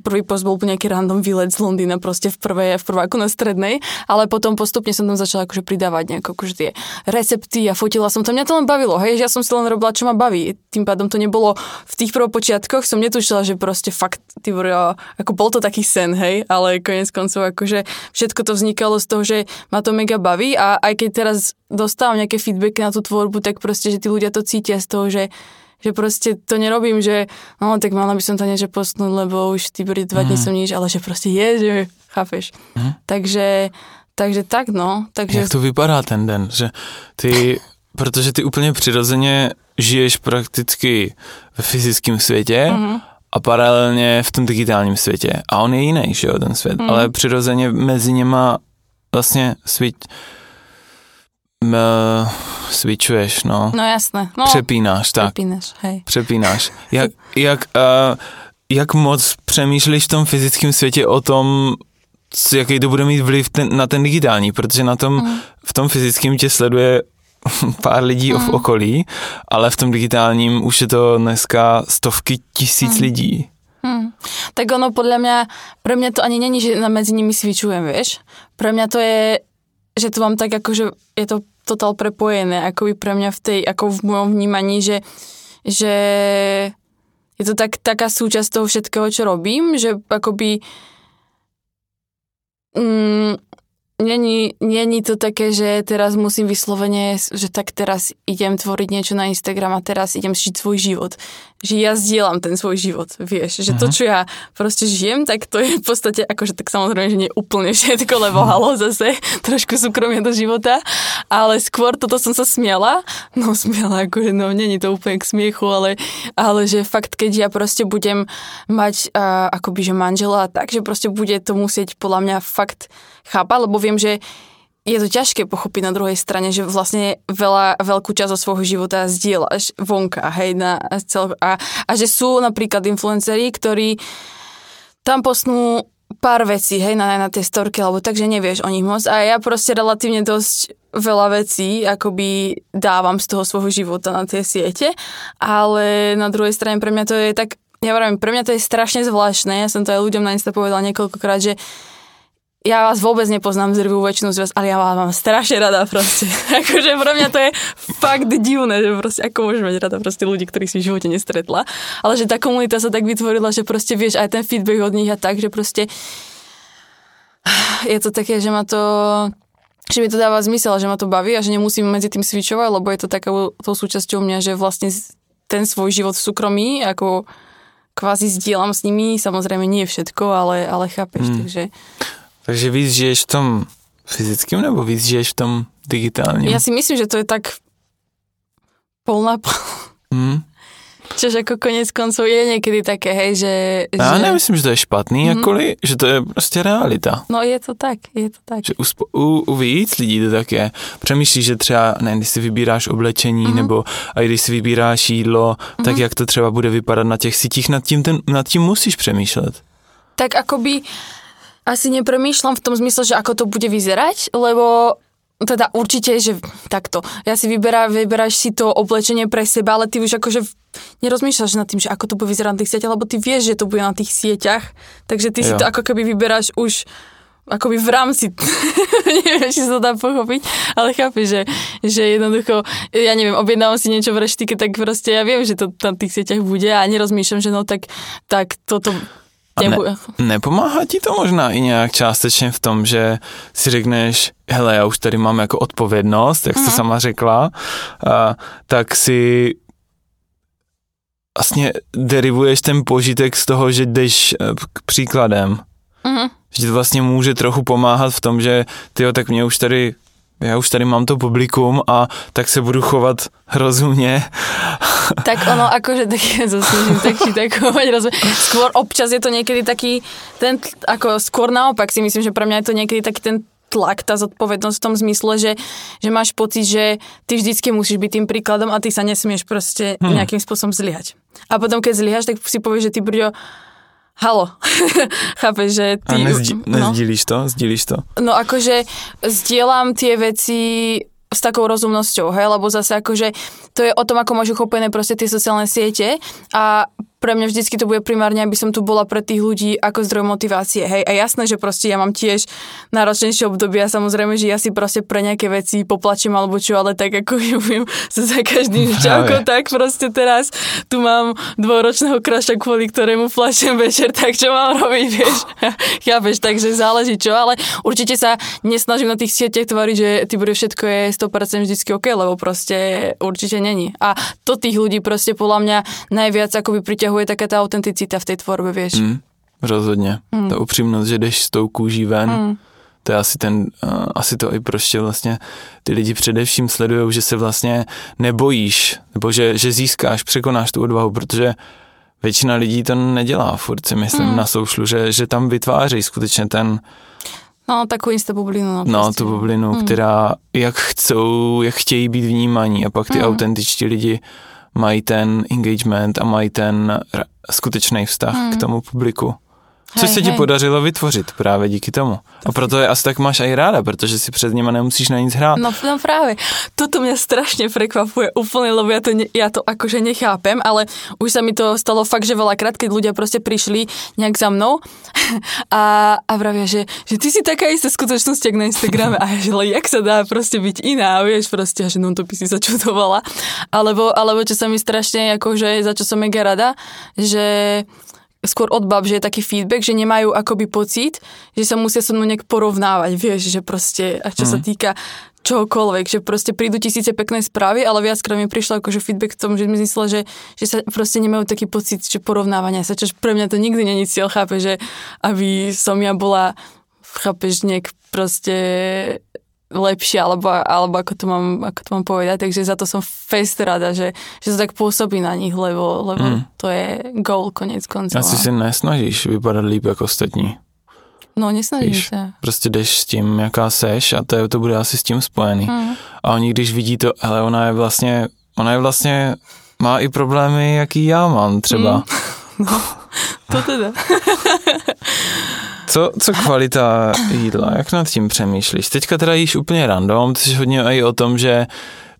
prvý post bol nejaký random výlet z Londýna proste v prvej, v prváku na strednej, ale potom postupne som tam začala akože pridávať nejako akože tie recepty a fotila som to. Mňa to len bavilo, hej, že ja som si len robila, čo ma baví. Tým pádom to nebolo v tých prvopočiatkoch, som netušila, že proste fakt, ty ako bol to taký sen, hej, ale konec koncov akože všetko to vznikalo z toho, že ma to mega baví a aj keď teraz dostávam nejaké feedbacky na tú tvorbu, tak proste proste, že tí ľudia to cítia z toho, že že proste to nerobím, že no tak mala by som to niečo postnúť, lebo už ty boli dva dní mm. som nič, ale že proste je, že chápeš. Mm. Takže, takže tak no. Takže... Jak to vypadá ten den, že ty, protože ty úplně přirozeně žiješ prakticky ve fyzickém světě mm. a paralelně v tom digitálním světě. A on je jiný, že jo, ten svět. Mm. Ale přirozeně mezi něma vlastně svět Uh, switchuješ, no. No jasné. No, Přepínáš, tak. Přepínáš, hej. Přepínáš. Jak, jak, uh, jak moc přemýšlíš v tom fyzickém světě o tom, jaký to bude mít vliv ten, na ten digitální, protože na tom, mm. v tom fyzickém tě sleduje pár lidí mm. v okolí, ale v tom digitálním už je to dneska stovky tisíc mm. lidí. Hmm. Tak ono podľa mňa, pre mňa to ani není, že medzi nimi svičujem, vieš. Pre mňa to je, že to mám tak ako, že je to totál prepojené, ako by pre mňa v tej, ako v mojom vnímaní, že, že je to tak, taká súčasť toho všetkého, čo robím, že akoby Mm, Není, není to také, že teraz musím vyslovene, že tak teraz idem tvoriť niečo na Instagram a teraz idem žiť svoj život. Že ja zdieľam ten svoj život, vieš. Že to, mhm. čo ja proste žijem, tak to je v podstate, akože tak samozrejme, že nie úplne všetko, lebo mhm. halo zase, trošku súkromie do života. Ale skôr toto som sa smiala. No smiala, akože no, není to úplne k smiechu, ale, ale že fakt, keď ja proste budem mať uh, akoby, že manžela, tak, že proste bude to musieť podľa mňa fakt chápať, lebo viem, že je to ťažké pochopiť na druhej strane, že vlastne veľa, veľkú časť svojho života zdieľaš vonka, hej, na cel, a, a že sú napríklad influenceri, ktorí tam posnú pár vecí, hej, na, na tej storke, alebo takže nevieš o nich moc. A ja proste relatívne dosť veľa vecí akoby dávam z toho svojho života na tie siete, ale na druhej strane pre mňa to je tak, ja vravím, pre mňa to je strašne zvláštne, ja som to aj ľuďom na Insta povedala niekoľkokrát, že ja vás vôbec nepoznám z väčšinu z vás, ale ja vás mám strašne rada proste. akože pre mňa to je fakt divné, že proste ako môžeš mať rada proste ľudí, ktorých si v živote nestretla. Ale že tá komunita sa tak vytvorila, že proste vieš aj ten feedback od nich a tak, že proste je to také, že ma to že mi to dáva zmysel, že ma to baví a že nemusím medzi tým switchovať, lebo je to takou tou súčasťou mňa, že vlastne ten svoj život v súkromí, ako kvázi sdielam s nimi, samozrejme nie všetko, ale, ale chápeš, hmm. takže... Takže víc žiješ v tom fyzickém nebo víc žiješ v tom digitálním? Ja si myslím, že to je tak pol na pol. Hmm. Čož ako konec koncov je niekedy také, hej, že... Já že... nemyslím, že to je špatný, mm. jakkoliv, že to je prostě realita. No je to tak, je to tak. Že u, u, u víc lidí to tak je. Přemýšlíš, že třeba, ne, když si vybíráš oblečení, mm. nebo a když si vybíráš jídlo, mm. tak jak to třeba bude vypadat na těch sítích, nad tím, ten, nad tím musíš přemýšlet. Tak akoby asi nepremýšľam v tom zmysle, že ako to bude vyzerať, lebo teda určite, že takto. Ja si vyberá, vyberáš si to oblečenie pre seba, ale ty už akože nerozmýšľaš nad tým, že ako to bude vyzerať na tých sieťach, lebo ty vieš, že to bude na tých sieťach, takže ty jo. si to ako keby vyberáš už akoby v rámci, neviem, či sa to dá pochopiť, ale chápeš, že, že jednoducho, ja neviem, objednávam si niečo v reštike, tak proste ja viem, že to tam tých sieťach bude a nerozmýšľam, že no tak, tak toto a ne, nepomáhá ti to možná i nějak částečně v tom, že si řekneš, hele, já už tady mám jako odpovědnost, jak jste mm. sama řekla, a, tak si vlastně derivuješ ten požitek z toho, že jdeš eh, k příkladem. Mm. Že to vlastně může trochu pomáhat v tom, že ty tak mě už tady já už tady mám to publikum a tak se budu chovat rozumně. Tak ono akože tak zase tak či tak chovať rozumne. Skôr občas je to niekedy taký, ten, ako skôr naopak si myslím, že pre mňa je to niekedy taký ten tlak, tá zodpovednosť v tom zmysle, že, že máš pocit, že ty vždycky musíš byť tým príkladom a ty sa nesmieš proste hmm. nejakým spôsobom zlyhať. A potom, keď zlyhaš, tak si povieš, že ty brďo, halo, chápeš, že ty... A nezdí, no. nezdíliš to? Zdíliš to? No akože zdieľam tie veci s takou rozumnosťou, hej, lebo zase akože to je o tom, ako máš uchopené proste tie sociálne siete a pre mňa vždycky to bude primárne, aby som tu bola pre tých ľudí ako zdroj motivácie. Hej, a jasné, že proste ja mám tiež náročnejšie obdobia, samozrejme, že ja si proste pre nejaké veci poplačím alebo čo, ale tak ako viem sa za každým čauko, tak proste teraz tu mám dvoročného kraša, kvôli ktorému plačem večer, tak čo mám robiť, vieš? Chápeš, takže záleží čo, ale určite sa nesnažím na tých sieťach tvoriť, že ty bude všetko je 100% vždycky OK, lebo proste určite není. A to tých ľudí proste podľa mňa najviac akoby priťahuje přitahuje také ta autenticita v té tvorbě, víš. Mm, rozhodně. Mm. Ta upřímnost, že jdeš s tou kůží ven, mm. to je asi ten, uh, asi to i prostě vlastně ty lidi především sledují, že se vlastně nebojíš, nebo že, že získáš, překonáš tu odvahu, protože většina lidí to nedělá furt si myslím mm. na soušlu, že, že tam vytvářejí skutečně ten No, takovou bublinu. No, no tu bublinu, mm. která jak chcou, jak chtějí být vnímaní a pak ty mm. autentičtí lidi mají ten engagement a mají ten skutečný vztah hmm. k tomu publiku. Co se ti hej. podařilo vytvořit právě díky tomu. A proto je asi tak máš aj ráda, protože si před nimi nemusíš na nic hrát. No, no práve. Toto mňa strašne prekvapuje úplne, lebo ja to, ne, ja to akože nechápem, ale už sa mi to stalo fakt, že veľakrát, keď ľudia proste prišli nejak za mnou a, a vravia, že, že ty si taká istá skutočnosť, jak na Instagrame. A že ale jak sa dá proste byť iná, vieš, proste, že no to by si sa čudovala. Alebo, alebo čo sa mi strašne, akože, za čo som mega rada, že skôr od bab, že je taký feedback, že nemajú akoby pocit, že sa musia so mnou nejak porovnávať, vieš, že proste, a čo mm. sa mhm. týka čokoľvek, že proste prídu tisíce pekné správy, ale viackrát mi prišlo akože feedback v tom, že mi zmyslela, že, že sa proste nemajú taký pocit, že porovnávania sa, čo pre mňa to nikdy není cieľ, chápe, že aby som ja bola, chápeš, nejak proste lepšie, alebo, alebo ako, to mám, ako to mám povedať, takže za to som fest rada, že, že to tak pôsobí na nich, lebo, lebo mm. to je goal konec koncov. Asi si nesnažíš vypadat líp jako ostatní. No, nesnažím Víš, se. Prostě jdeš s tím, jaká seš a to, to bude asi s tím spojený. Mm. A oni, když vidí to, hele, ona je vlastně, ona je vlastně, má i problémy, jaký já mám třeba. Mm. No, to teda. Co, co kvalita jídla? Jak nad tím přemýšlíš? Teďka teda jíš úplně random, jsi hodně i o tom, že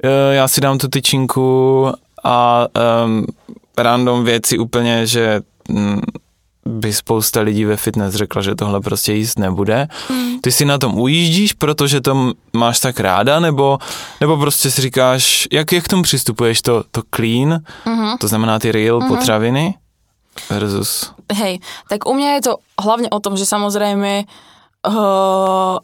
uh, já si dám tu tyčinku a um, random věci úplně, že um, by spousta lidí ve fitness řekla, že tohle prostě jíst nebude. Hmm. Ty si na tom ujíždíš, protože to máš tak ráda, nebo, nebo prostě si říkáš, jak, jak k tomu přistupuješ, to, to clean, uh-huh. to znamená ty real uh-huh. potraviny, versus... Hej, tak u mňa je to hlavne o tom, že samozrejme uh,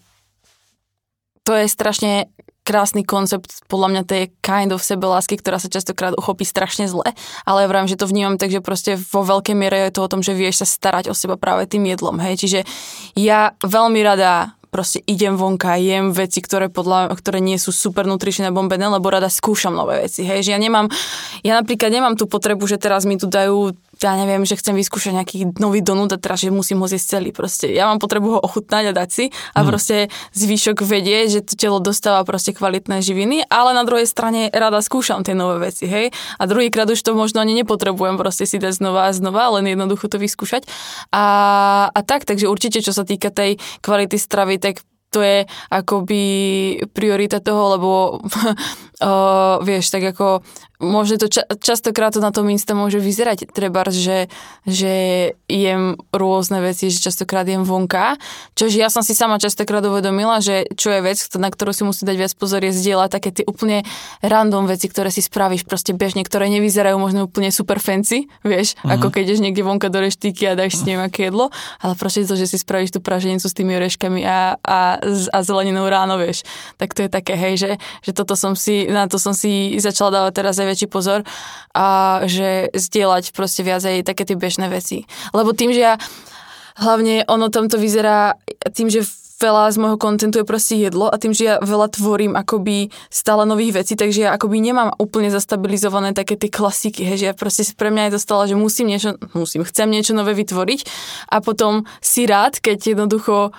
to je strašne krásny koncept podľa mňa tej kind of sebelásky, ktorá sa častokrát uchopí strašne zle, ale ja vravím, že to vnímam tak, že proste vo veľkej miere je to o tom, že vieš sa starať o seba práve tým jedlom, hej, čiže ja veľmi rada proste idem vonka, jem veci, ktoré, podľa, ktoré nie sú super nutričné bombené, lebo rada skúšam nové veci. Hej, že ja nemám, ja napríklad nemám tú potrebu, že teraz mi tu dajú ja neviem, že chcem vyskúšať nejaký nový donut a teraz, že musím ho zjesť celý. Proste ja mám potrebu ho ochutnať a dať si a hmm. proste zvyšok vedie, že to telo dostáva proste kvalitné živiny, ale na druhej strane rada skúšam tie nové veci, hej. A druhýkrát už to možno ani nepotrebujem proste si dať znova a znova, len jednoducho to vyskúšať. A, a tak, takže určite, čo sa týka tej kvality stravy, tak to je akoby priorita toho, lebo uh, vieš, tak ako môže to ča- častokrát to na tom Insta môže vyzerať. Treba, že, že jem rôzne veci, že častokrát jem vonka, čože ja som si sama častokrát uvedomila, že čo je vec, na ktorú si musí dať viac pozor, je zdieľať také tie úplne random veci, ktoré si spravíš proste bežne, ktoré nevyzerajú možno úplne super fancy, vieš, uh-huh. ako keď ideš niekde vonka do reštiky a dáš s ním aké jedlo, ale proste to, že si spravíš tú praženicu s tými oreškami a, a, a zeleninou ráno, vieš, tak to je také, hej, že, že toto som si na to som si začala dávať teraz aj väčší pozor a že zdieľať proste viac aj také tie bežné veci. Lebo tým, že ja hlavne ono tam to vyzerá tým, že veľa z môjho kontentu je proste jedlo a tým, že ja veľa tvorím akoby stále nových vecí, takže ja akoby nemám úplne zastabilizované také tie klasiky, hej, že ja proste pre mňa je to stále, že musím niečo, musím, chcem niečo nové vytvoriť a potom si rád, keď jednoducho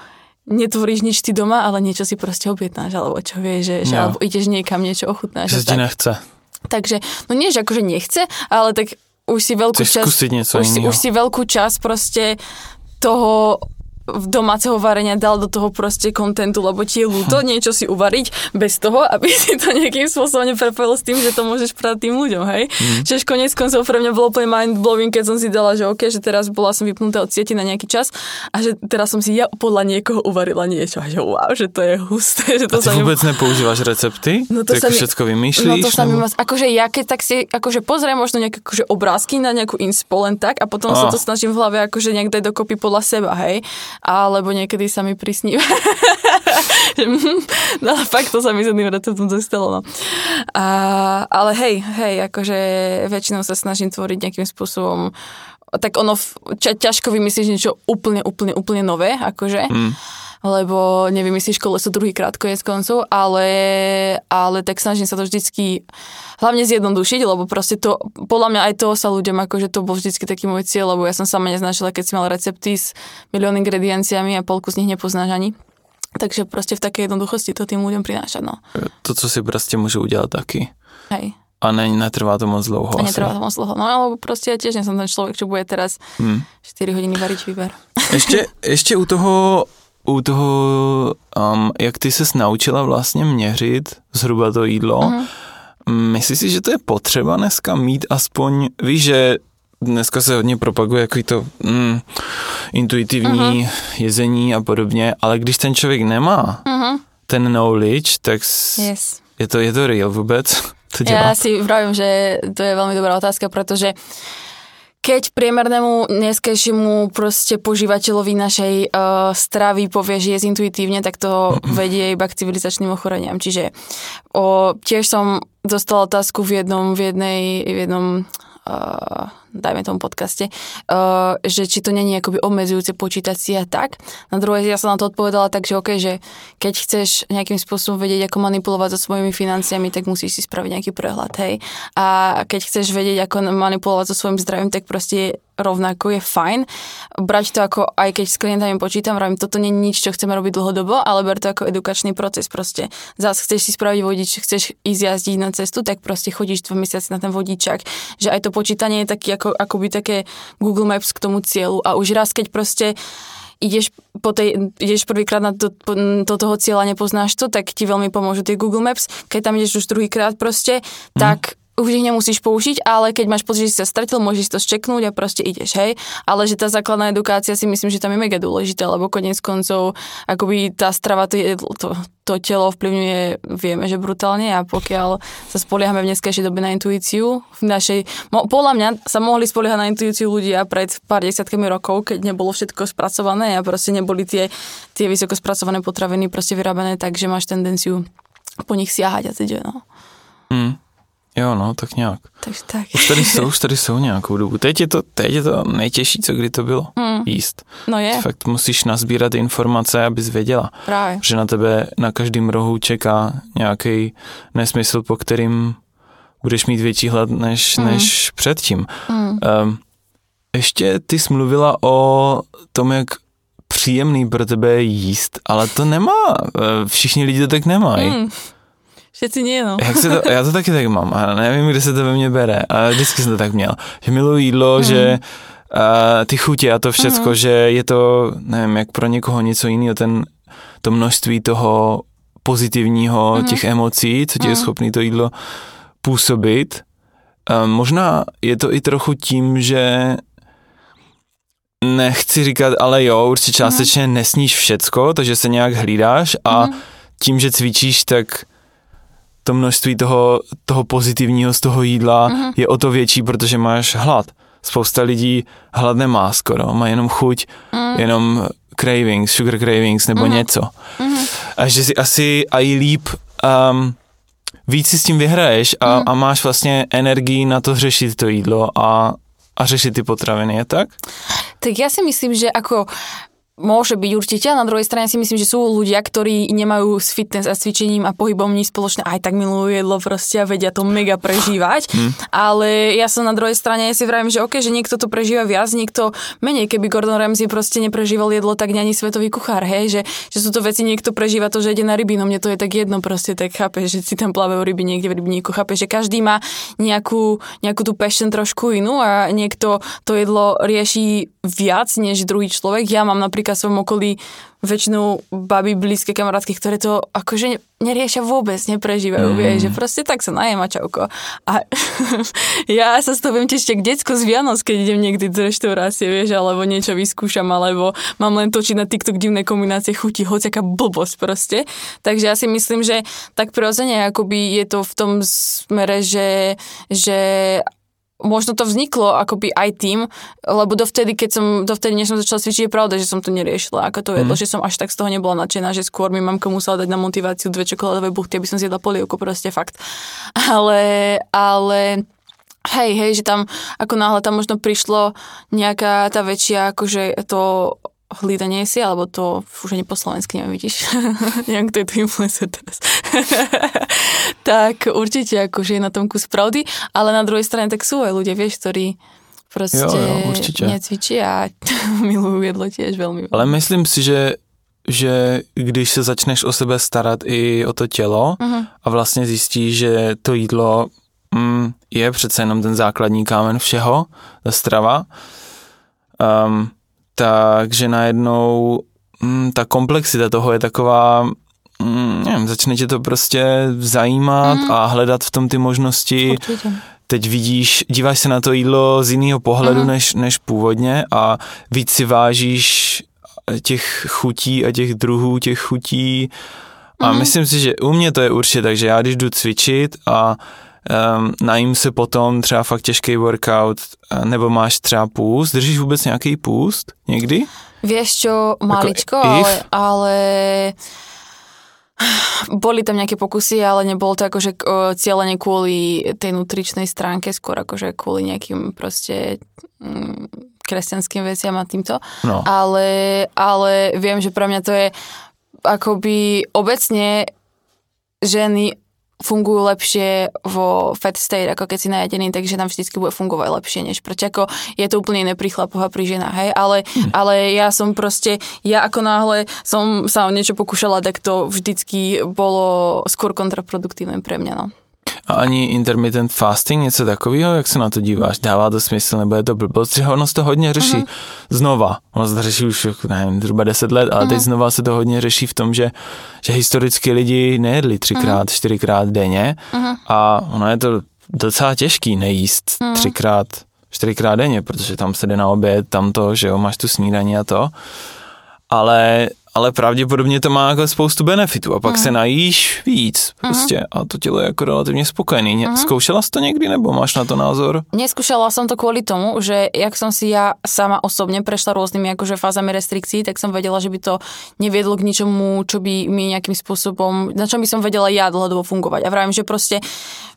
netvoríš nič ty doma, ale niečo si proste objednáš, alebo čo vieš, že, že alebo ideš niekam niečo ochutnáš. Že ti nechce. Takže, no nie, že akože nechce, ale tak už si veľkú časť... už, si, už si veľkú časť proste toho domáceho varenia dal do toho proste kontentu, lebo ti je ľúto hm. niečo si uvariť bez toho, aby si to nejakým spôsobom neprepojil s tým, že to môžeš predať tým ľuďom, hej? Mm. Čiže konec koncov pre mňa bolo úplne mind-blowing, keď som si dala, že OK, že teraz bola som vypnutá od sieti na nejaký čas a že teraz som si ja podľa niekoho uvarila niečo a že wow, že to je husté. Že to a ty vôbec mi... nepoužívaš recepty? No to sa mi... všetko vymýšľíš? No to sa mi... Akože ja keď tak si akože pozriem možno nejaké akože obrázky na nejakú inspo len tak a potom oh. sa to snažím v hlave akože nejak dať dokopy podľa seba, hej? Alebo niekedy sa mi prisníva. no fakt to sa mi s jedným receptom dostalo. No. A, ale hej, hej, akože väčšinou sa snažím tvoriť nejakým spôsobom tak ono ča, ťažko vymyslíš niečo úplne, úplne, úplne nové, akože. Mm lebo nevymyslíš koleso druhýkrát konec koncov, ale, ale tak snažím sa to vždycky hlavne zjednodušiť, lebo proste to, podľa mňa aj to sa ľuďom, akože to bol vždycky taký môj cieľ, lebo ja som sama neznačila, keď si mal recepty s milión ingredienciami a polku z nich nepoznáš ani. Takže proste v takej jednoduchosti to tým ľuďom prináša, no. To, co si proste môže udělat taky. Hej. A ne, netrvá to moc dlouho. A netrvá to moc dlouho. No alebo proste ja tiež nie som ten človek, čo bude teraz hmm. 4 hodiny variť výber. Ešte, ešte u toho u toho, um, jak ty ses naučila vlastně měřit zhruba to jídlo, uh-huh. myslíš si, že to je potřeba dneska mít aspoň, víš, že dneska se hodně propaguje jako to mm, intuitivní uh-huh. jezení a podobně, ale když ten člověk nemá uh-huh. ten knowledge, tak yes. je, to, je to real vůbec? To Ja si vravím, že to je veľmi dobrá otázka, pretože keď priemernému dneskejšiemu proste požívateľovi našej uh, stravy povie, že je intuitívne, tak to vedie iba k civilizačným ochoreniam. Čiže o, tiež som dostala otázku v jednom, v jednej, v jednom uh, dajme tomu podcaste, uh, že či to není akoby obmedzujúce počítať si a tak. Na druhé, ja som na to odpovedala tak, že OK, že keď chceš nejakým spôsobom vedieť, ako manipulovať so svojimi financiami, tak musíš si spraviť nejaký prehľad, hej. A keď chceš vedieť, ako manipulovať so svojím zdravím, tak proste rovnako je fajn. Brať to ako, aj keď s klientami počítam, vravím, toto nie je nič, čo chceme robiť dlhodobo, ale ber to ako edukačný proces proste. Zas chceš si spraviť vodič, chceš ísť jazdiť na cestu, tak proste chodíš dva mesiace na ten vodičak. Že aj to počítanie je taký ako, akoby také Google Maps k tomu cieľu a už raz, keď proste ideš, po tej, ideš prvýkrát na to, do toho cieľa, nepoznáš to, tak ti veľmi pomôžu tie Google Maps. Keď tam ideš už druhýkrát proste, mm. tak už ich nemusíš použiť, ale keď máš pocit, že si sa stratil, môžeš to ščeknúť a proste ideš, hej. Ale že tá základná edukácia si myslím, že tam je mega dôležitá, lebo konec koncov akoby tá strava, to, to, to telo vplyvňuje, vieme, že brutálne a pokiaľ sa spoliehame v dneskejšej dobe na intuíciu, v našej, mo, podľa mňa sa mohli spoliehať na intuíciu ľudia pred pár desiatkami rokov, keď nebolo všetko spracované a proste neboli tie, tie vysoko spracované potraviny proste vyrábané tak, že máš tendenciu po nich siahať a teď, no. Mm. Jo, no, tak nějak. Takže tak. Už tady jsou, už tady jsou nějakou dobu. Teď je to, teď je to nejtěžší, co kdy to bylo. Hmm. Jíst. No je. Fakt musíš nazbírat informace, abys věděla. Právě. Že na tebe na každém rohu čeká nějaký nesmysl, po kterým budeš mít větší hlad než, hmm. než předtím. Hmm. Um, ještě ty jsi mluvila o tom, jak příjemný pro tebe jíst, ale to nemá, eh, všichni lidi to tak nemají. Hmm. Všetci nie, no. Jak se to, já to taky tak mám a nevím, kde se to ve mně bere, ale vždycky jsem to tak měl. Že miluji jídlo, mm. že uh, ty chutě a to všecko, mm. že je to, nevím, jak pro někoho něco jiného, ten, to množství toho pozitivního, mm. těch emocí, co ti mm. je schopný to jídlo působit. Uh, možná je to i trochu tím, že nechci říkat, ale jo, určitě částečně mm. nesníš všecko, takže se nějak hlídáš a mm. tím, že cvičíš, tak to množství toho, toho pozitivního z toho jídla mm-hmm. je o to větší, protože máš hlad. Spousta lidí hlad nemá skoro, má jenom chuť, mm. jenom cravings, sugar cravings nebo mm-hmm. něco. Mm-hmm. A že si asi i líp um, víc si s tím vyhraješ a, mm. a máš vlastně energii na to řešit to jídlo a, a řešit ty potraviny, je tak? Tak ja si myslím, že ako môže byť určite, a na druhej strane si myslím, že sú ľudia, ktorí nemajú s fitness a cvičením a pohybom nič spoločné, aj tak milujú jedlo proste a vedia to mega prežívať, hmm. ale ja som na druhej strane si vravím, že OK, že niekto to prežíva viac, niekto menej, keby Gordon Ramsay proste neprežíval jedlo, tak ani svetový kuchár, hej, že, že sú to veci, niekto prežíva to, že ide na ryby, no mne to je tak jedno proste, tak chápe, že si tam plavajú ryby niekde v rybníku, chápe, že každý má nejakú, nejakú tú passion trošku inú a niekto to jedlo rieši viac než druhý človek. Ja mám napríklad v svojom okolí väčšinou baby blízke kamarátky, ktoré to akože neriešia vôbec, neprežívajú, mm. vieš, že proste tak sa najem a čauko. A ja sa z toho viem tiež detsko z Vianoc, keď idem niekdy do reštaurácie, vieš, alebo niečo vyskúšam, alebo mám len točiť na TikTok divné kombinácie chutí, hociaká blbosť proste. Takže ja si myslím, že tak prirodzene akoby je to v tom smere, že, že možno to vzniklo akoby aj tým, lebo dovtedy, keď som, dovtedy, než som začala cvičiť, je pravda, že som to neriešila, ako to jedlo, mm. že som až tak z toho nebola nadšená, že skôr mi mamka musela dať na motiváciu dve čokoládové buchty, aby som zjedla polievku, proste fakt. Ale, ale hej, hej, že tam ako náhle tam možno prišlo nejaká tá väčšia, akože to hlídanie si, alebo to už ani po slovensky neviem, vidíš, nejak to je to influencer teraz. tak určite akože je na tom kus pravdy, ale na druhej strane tak sú aj ľudia, vieš, ktorí proste jo, jo, určite. necvičí a milujú jedlo tiež veľmi. Ale myslím si, že že když se začneš o sebe starat i o to tělo uh-huh. a vlastně zjistíš, že to jídlo mm, je přece jenom ten základní kámen všeho, ta strava, um, takže najednou mm, ta komplexita toho je taková, mm, nevím, začne tě to prostě zajímat mm. a hledat v tom ty možnosti. Určitě. Teď vidíš, díváš se na to jídlo z jiného pohledu mm. než, než původně a víc si vážíš těch chutí a těch druhů těch chutí a mm. myslím si, že u mě to je určitě tak, že já když jdu cvičit a um, najím se potom třeba fakt těžký workout, nebo máš třeba půst, držíš vůbec nějaký půst někdy? Vieš čo, maličko, ale, ale boli tam nejaké pokusy, ale nebolo to akože cieľene kvôli tej nutričnej stránke, skôr akože kvôli nejakým proste mm, kresťanským veciam a týmto. No. Ale, ale viem, že pre mňa to je akoby obecne ženy fungujú lepšie vo fat state, ako keď si najedený, takže nám vždycky bude fungovať lepšie, než proti ako je to úplne iné pri chlapoch a pri ženách, hej, ale, hm. ale ja som proste, ja ako náhle som sa o niečo pokúšala, tak to vždycky bolo skôr kontraproduktívne pre mňa, no. A ani intermittent fasting, něco takového, jak se na to díváš? Dává to smysl, nebo je to blbost? Že ono se to hodně řeší uh-huh. znova. Ono se to řeší už, nevím, zhruba 10 let, ale uh-huh. teď znova se to hodně řeší v tom, že, že historicky lidi nejedli třikrát, uh-huh. čtyřikrát denně uh-huh. a ono je to docela těžký nejíst uh-huh. třikrát, čtyřikrát denně, protože tam se jde na oběd, tam to, že jo, máš tu snídaní a to. Ale ale pravděpodobně to má jako spoustu benefitů a pak mm. se najíš víc mhm. prostě mm. a to tělo je jako relativně spokojený. Mm. Zkoušela jsi to někdy nebo máš na to názor? Neskúšala som to kvôli tomu, že jak som si ja sama osobne prešla rôznymi akože fázami restrikcií, tak som vedela, že by to neviedlo k ničomu, čo by mi nejakým spôsobom, na čom by som vedela ja dlhodobo fungovať. A vravím, že proste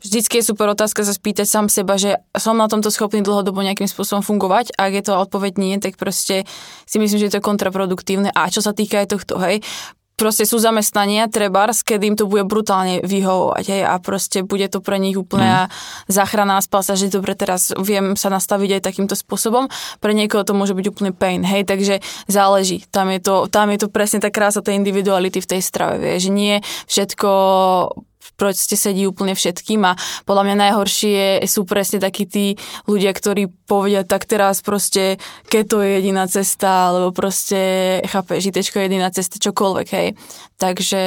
vždycky je super otázka sa spýtať sám seba, že som na tomto schopný dlhodobo nejakým spôsobom fungovať a ak je to odpoveď nie, tak proste si myslím, že je to kontraproduktívne. A čo sa týka aj tohto, hej, proste sú zamestnania, trebárs, kedy im to bude brutálne vyhovovať, hej, a proste bude to pre nich úplne mm. záchranná spasa, že dobre, teraz viem sa nastaviť aj takýmto spôsobom, pre niekoho to môže byť úplne pain, hej, takže záleží, tam je to, tam je to presne tá krása tej individuality v tej strave, vie, že nie všetko proste sedí úplne všetkým a podľa mňa najhoršie sú presne takí tí ľudia, ktorí povedia, tak teraz proste keto je jediná cesta, alebo proste, chápe, žitečko je jediná cesta, čokoľvek, hej. Takže,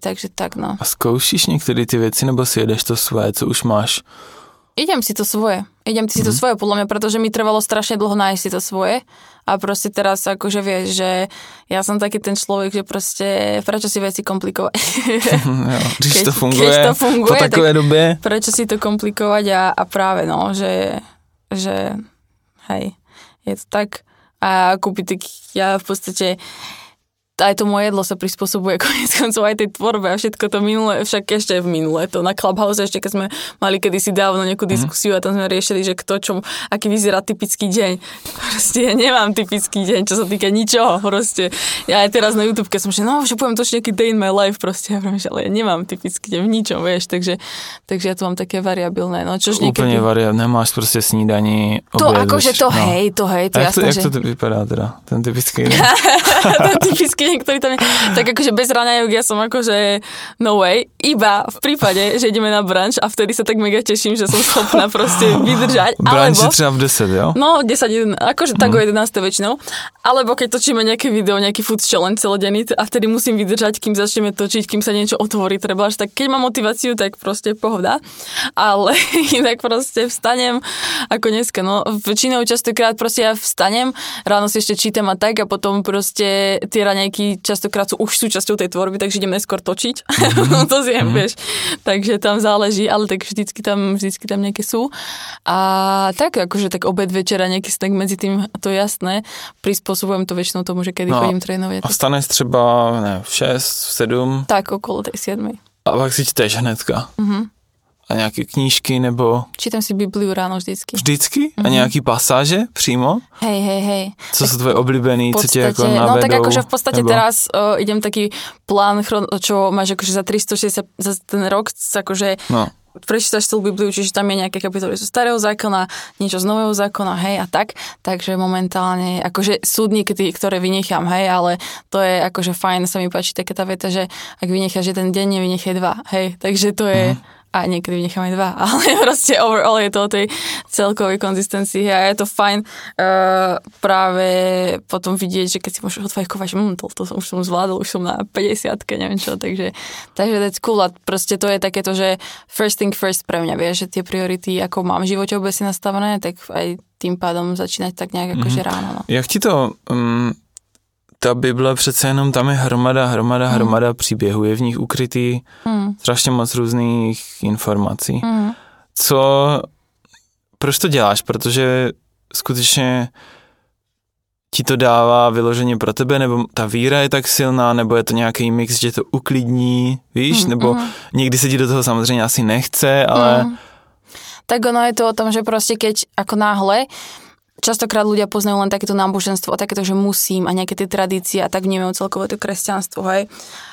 takže tak, no. A zkoušíš některé ty věci, nebo si jedeš to svoje, co už máš? Idem si to svoje. Idem si to mhm. svoje, podľa mňa, pretože mi trvalo strašne dlho nájsť si to svoje a proste teraz akože vieš, že ja som taký ten človek, že proste prečo si veci komplikovať. jo, když keď, to funguje, keď to funguje po takové době. Prečo si to komplikovať a, a práve no, že, že hej, je to tak a kúpiť tak ja v podstate aj to moje jedlo sa prispôsobuje konec koncov aj tej tvorbe a všetko to minulé, však ešte v minulé, to na Clubhouse ešte keď sme mali kedysi dávno nejakú mhm. diskusiu mm. a tam sme riešili, že kto čo, aký vyzerá typický deň. Proste ja nemám typický deň, čo sa týka ničoho, proste. Ja aj teraz na YouTube, keď som že no, že poviem to nejaký day in my life, proste, ja viem, že ale ja nemám typický deň v ničom, vieš, takže, takže ja tu mám také variabilné. No, čož niekedy... Úplne variabilné, nemáš proste snídaní, To akože to no. hej, to hej, to jasné, to, jak to, to vypadá teda, ten typický deň? ten typický deň, ktorý tam tak akože bez raňajok ja som akože no way, iba v prípade, že ideme na brunch a vtedy sa tak mega teším, že som schopná proste vydržať. Brunch alebo, třeba v 10, jo? No, 10, 11, akože mm. tak o 11 väčšinou. Alebo keď točíme nejaké video, nejaký food challenge celodenný a vtedy musím vydržať, kým začneme točiť, kým sa niečo otvorí, treba tak keď mám motiváciu, tak proste pohoda. Ale inak proste vstanem ako dneska, no väčšinou častokrát proste ja vstanem, ráno si ešte čítam a tak a potom proste tie raňajky čas častokrát sú už súčasťou tej tvorby, takže idem neskôr točiť. Mm-hmm. to zjem, mm-hmm. vieš. Takže tam záleží, ale tak vždycky tam, vždycky tam nejaké sú. A tak, akože tak obed večera, nejaký snack medzi tým, to je jasné. Prispôsobujem to väčšinou tomu, že kedy no, chodím trénovať. A staneš třeba ne, v 6, v 7? Tak, okolo tej 7. A pak si čteš hnedka. Mm-hmm a nějaké knížky nebo... Čítam si Bibliu ráno vždycky. Vždycky? Mm-hmm. A mhm. nějaký pasáže přímo? Hej, hej, hej. Co tak sú tvoje oblíbený, podstate, co ti ako navedou? No tak akože v podstate nebo... teraz uh, idem taký plán, čo máš akože za 360, za ten rok, akože no prečítaš celú Bibliu, čiže tam je nejaké kapitoly zo starého zákona, niečo z nového zákona, hej, a tak. Takže momentálne, akože sú dní, ktoré vynechám, hej, ale to je akože fajn, sa mi páči taká tá veta, že ak vynecháš jeden deň, nevynechaj dva, hej. Takže to je, mm a niekedy vynecháme dva, ale proste overall je to o tej celkovej konzistencii a je to fajn uh, práve potom vidieť, že keď si môžeš odfajkovať, hm, to, to už som zvládol, už som na 50 neviem čo, takže, takže that's cool a proste to je takéto, že first thing first pre mňa, vieš, že tie priority, ako mám v živote obecne nastavené, tak aj tým pádom začínať tak nejak mm-hmm. akože ráno. No. Jak ti to um, ta Bible přece jenom tam je hromada, hromada, mm. hromada příběhů, je v nich ukrytý mm. strašně moc různých informací. Mm. co, proč to děláš? Protože skutečně ti to dává vyloženě pro tebe, nebo ta víra je tak silná, nebo je to nějaký mix, že to uklidní, víš, mm, nebo mm. někdy se ti do toho samozřejmě asi nechce, ale... Mm. Tak ono je to o tom, že prostě keď ako náhle častokrát ľudia poznajú len takéto náboženstvo a takéto, že musím a nejaké tie tradície a tak vnímajú celkové to kresťanstvo, hej.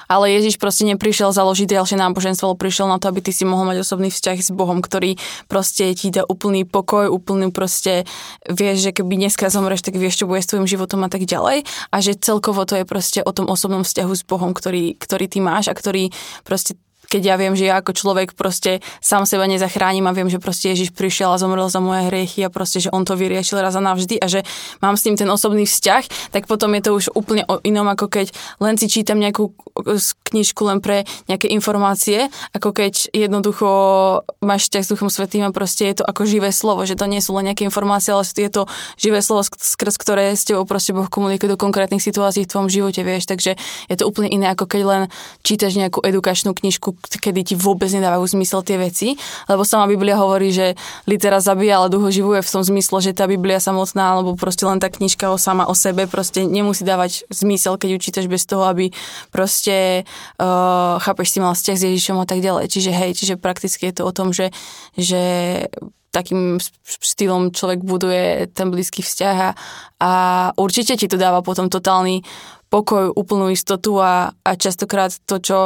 Ale Ježiš proste neprišiel založiť ďalšie náboženstvo, ale prišiel na to, aby ty si mohol mať osobný vzťah s Bohom, ktorý proste ti dá úplný pokoj, úplný proste, vieš, že keby dneska zomreš, tak vieš, čo bude s tvojim životom a tak ďalej. A že celkovo to je proste o tom osobnom vzťahu s Bohom, ktorý, ktorý ty máš a ktorý proste keď ja viem, že ja ako človek proste sám seba nezachránim a viem, že proste Ježiš prišiel a zomrel za moje hriechy a proste, že on to vyriešil raz a navždy a že mám s ním ten osobný vzťah, tak potom je to už úplne o inom, ako keď len si čítam nejakú knižku len pre nejaké informácie, ako keď jednoducho máš vzťah s Duchom Svetým a proste je to ako živé slovo, že to nie sú len nejaké informácie, ale je to živé slovo, skrz ktoré s tebou proste Boh komunikuje do konkrétnych situácií v tvojom živote, vieš, takže je to úplne iné, ako keď len čítaš nejakú edukačnú knižku, kedy ti vôbec nedávajú zmysel tie veci, lebo sama Biblia hovorí, že litera zabíja, ale duho živuje v tom zmysle, že tá Biblia samotná, alebo proste len tá knižka o sama o sebe proste nemusí dávať zmysel, keď ju čítaš bez toho, aby proste uh, chápeš si mal vzťah s Ježišom a tak ďalej. Čiže hej, čiže prakticky je to o tom, že, že takým štýlom človek buduje ten blízky vzťah a, a určite ti to dáva potom totálny pokoj, úplnú istotu a, a častokrát to, čo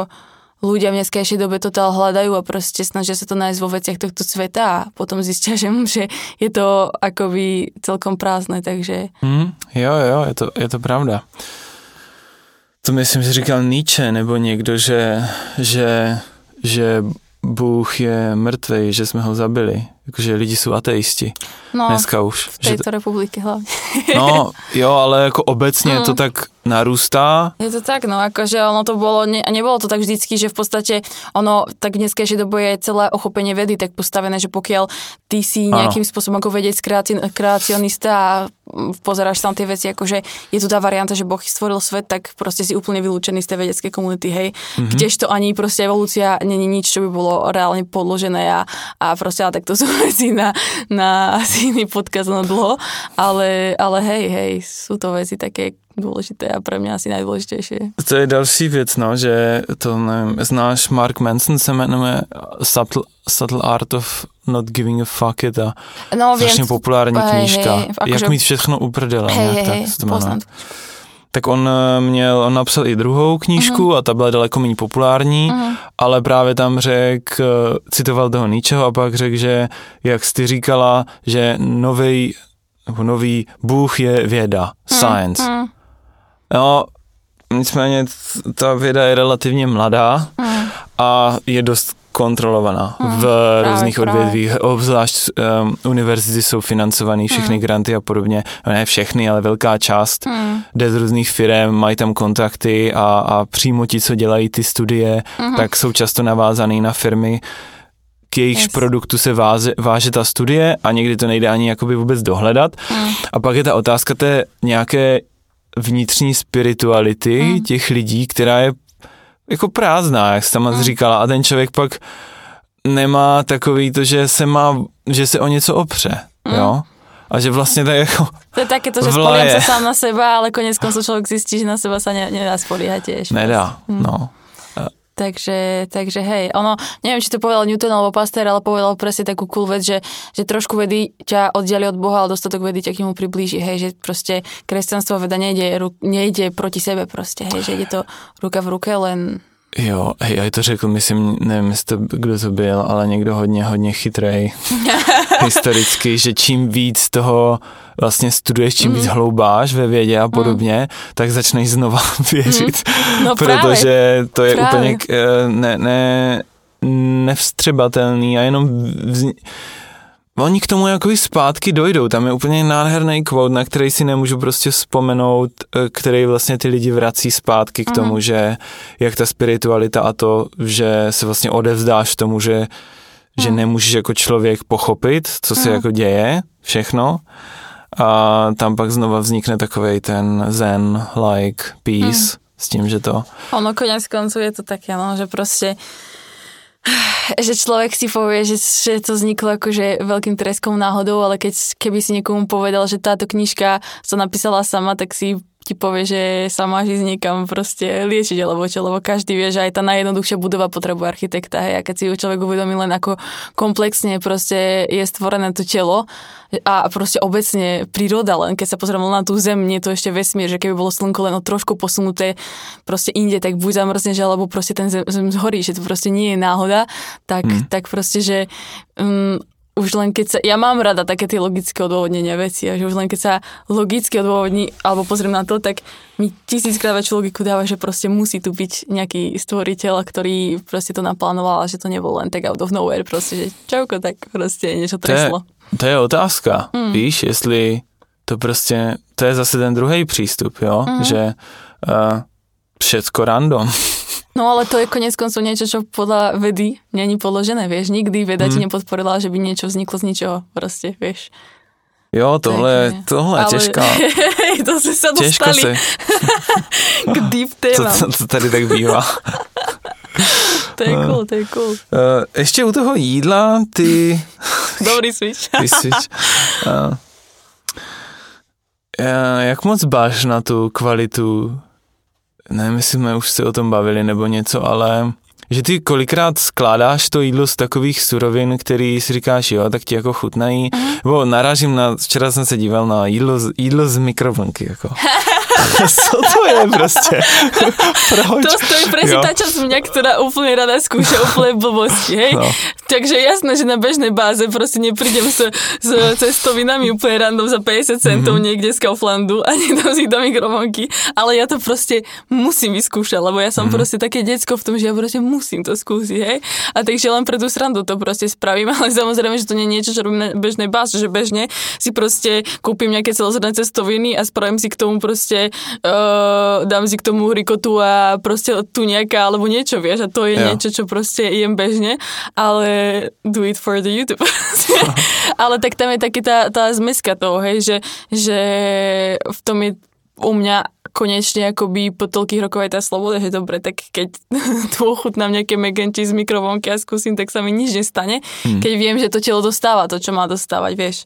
ľudia v dneskajšej dobe totál hľadajú a proste snažia sa to nájsť vo veciach tohto sveta a potom zistia, že, že je to akoby celkom prázdne, takže... Mm, jo, jo, je to, je to pravda. To myslím, že říkal Nietzsche nebo někdo, že, že, že Bůh je mrtvý, že jsme ho zabili. Jakože lidi jsou ateisti. No, Dneska už. V této že republike hlavně. no, jo, ale jako obecně mm. to tak narústá. Je to tak, no akože ono to bolo, ne, a nebolo to tak vždycky, že v podstate ono tak v dneskejšej dobe je celé ochopenie vedy tak postavené, že pokiaľ ty si nejakým ano. spôsobom ako vedec kreacionista a pozeráš tam tie veci, akože je tu tá varianta, že Boh stvoril svet, tak proste si úplne vylúčený z tej vedeckej komunity, hej. Mm-hmm. Kdežto ani proste evolúcia není nič, čo by bolo reálne podložené a, a proste, ale tak to sú veci na, na asi iný podkaz na dlho, ale, ale hej, hej, sú to veci také, důležité a pro mě asi nejdůležitější. To je další věc, no, že to nevím, znáš Mark Manson se jmenuje Subtle, Subtle Art of Not Giving a Fuck It a no, strašně populární hej, knížka. Hej, Jak mít všechno uprdele, hej, hej, tak jmenuje. Tak on eh, měl, on napsal i druhou knížku uh-huh. a ta byla daleko méně populární, uh-huh. ale právě tam řekl, eh, citoval toho Nietzscheho a pak řekl, že jak jsi říkala, že nový nový Bůh je věda, science. Uh-huh. No, nicméně ta věda je relativně mladá hmm. a je dost kontrolovaná hmm, v různých odvětvích. Obzvlášť um, univerzity jsou financované, všechny hmm. granty a podobně. Ne všechny, ale velká část hmm. jde z různých firm, mají tam kontakty a, a přímo ti, co dělají ty studie, hmm. tak jsou často navázaný na firmy, k jejichž yes. produktu se váze, váže ta studie a někdy to nejde ani jakoby vůbec dohledat. Hmm. A pak je ta otázka té nějaké vnitřní spirituality hmm. těch lidí, která je jako prázdná, jak jsi tam hmm. říkala, a ten člověk pak nemá takový to, že se má, že se o něco opře, hmm. jo? A že vlastně tak jako To je také to, že spolieham sa sám na seba, ale konec koncov človek zistí, že na seba sa ne, nedá spoliehať tiež. Nedá, hmm. no. Takže, takže hej, ono, neviem, či to povedal Newton alebo Pasteur, ale povedal presne takú cool vec, že, že trošku vedy ťa oddiali od Boha, ale dostatok vedy ťa k nemu priblíži, hej, že proste kresťanstvo veda nejde, nejde proti sebe proste, hej, že ide to ruka v ruke, len Jo, hej, já to řekl, myslím, nevím, jestli to, kdo to byl, ale někdo hodně, hodně chytrej historicky, že čím víc toho vlastně studuješ, čím mm. víc hloubáš ve vědě a podobně, mm. tak začneš znova věřit, mm. no, protože to je právě. úplně eh, ne, ne, nevstřebatelný a jenom vz Oni k tomu jako zpátky dojdou, tam je úplně nádherný quote, na který si nemůžu prostě vzpomenout, eh, který vlastně ty lidi vrací zpátky k tomu, mm. že jak ta spiritualita a to, že se vlastně odevzdáš tomu, že, mm. že nemůžeš jako člověk pochopit, co se mm. jako děje, všechno. A tam pak znova vznikne takový ten zen, like, peace, mm. s tím, že to... Ono konec konců je to také, no, že prostě že človek si povie, že, že to vzniklo akože veľkým treskom náhodou, ale keď, keby si niekomu povedal, že táto knižka sa napísala sama, tak si ti povie, že sa máš ísť niekam proste liečiť alebo čo, lebo každý vie, že aj tá najjednoduchšia budova potrebuje architekta, hej, a keď si ju človek uvedomí len ako komplexne proste je stvorené to telo a proste obecne príroda, len keď sa pozrieme na tú zem, nie to ešte vesmír, že keby bolo slnko len o trošku posunuté proste inde, tak buď zamrzneš, alebo proste ten zem, zem zhorí, že to proste nie je náhoda, tak, mm. tak proste, že um, už len keď sa, ja mám rada také tie logické odôvodnenia veci, a že už len keď sa logicky odôvodní, alebo pozriem na to, tak mi tisíckrát väčšiu logiku dáva, že proste musí tu byť nejaký stvoriteľ, ktorý proste to naplánoval a že to nebolo len tak out of nowhere, proste, že čauko, tak proste niečo treslo. To je, to je otázka, mm. víš, jestli to prostě, to je zase ten druhý přístup, jo, mm. že uh, všetko random. No ale to je konec koncov niečo, čo podľa vedy není položené, vieš. Nikdy veda mm. ti nepodporila, že by niečo vzniklo z ničoho, proste, vieš. Jo, tohle, tak, tohle je ale... těžká. to se sa dostali se... k deep témam. To, to, to tady tak bývá. to je cool, to je cool. Uh, ještě u toho jídla, ty... Dobrý switch. ty switch. Uh, jak moc báš na tu kvalitu nevím, jestli jsme už se o tom bavili nebo něco, ale že ty kolikrát skládáš to jídlo z takových surovin, který si říkáš, jo, tak ti jako chutnají. Uh-huh. Nebo narážím na, včera jsem se díval na jídlo, jídlo z mikrovlnky, jako. Co to je prostě? Proč? To stojí presne tá časť mňa, ktorá úplne rada skúša úplne blbosti, hej? No. Takže jasné, že na bežnej báze proste neprídem s, s cestovinami úplne random za 50 centov mm-hmm. niekde z Kauflandu a nedám si do mikrovlnky, ale ja to proste musím vyskúšať, lebo ja som mm-hmm. proste také decko v tom, že ja proste musím to skúsiť, hej? A takže len pre tú srandu to proste spravím, ale samozrejme, že to nie je niečo, čo robím na bežnej báze, že bežne si proste kúpim nejaké celozrné cestoviny a spravím si k tomu proste uh, dám si k tomu rikotu a proste tu nejaká alebo niečo, vieš, a to je yeah. niečo, čo proste jem bežne, ale do it for the YouTube. ale tak tam je taký tá, tá zmeska toho, hej, že, že v tom je u mňa konečne akoby po toľkých rokoch aj tá sloboda, že dobre, tak keď tu ochutnám nejaké megenči z mikrovonky a skúsim, tak sa mi nič nestane, hmm. keď viem, že to telo dostáva to, čo má dostávať, vieš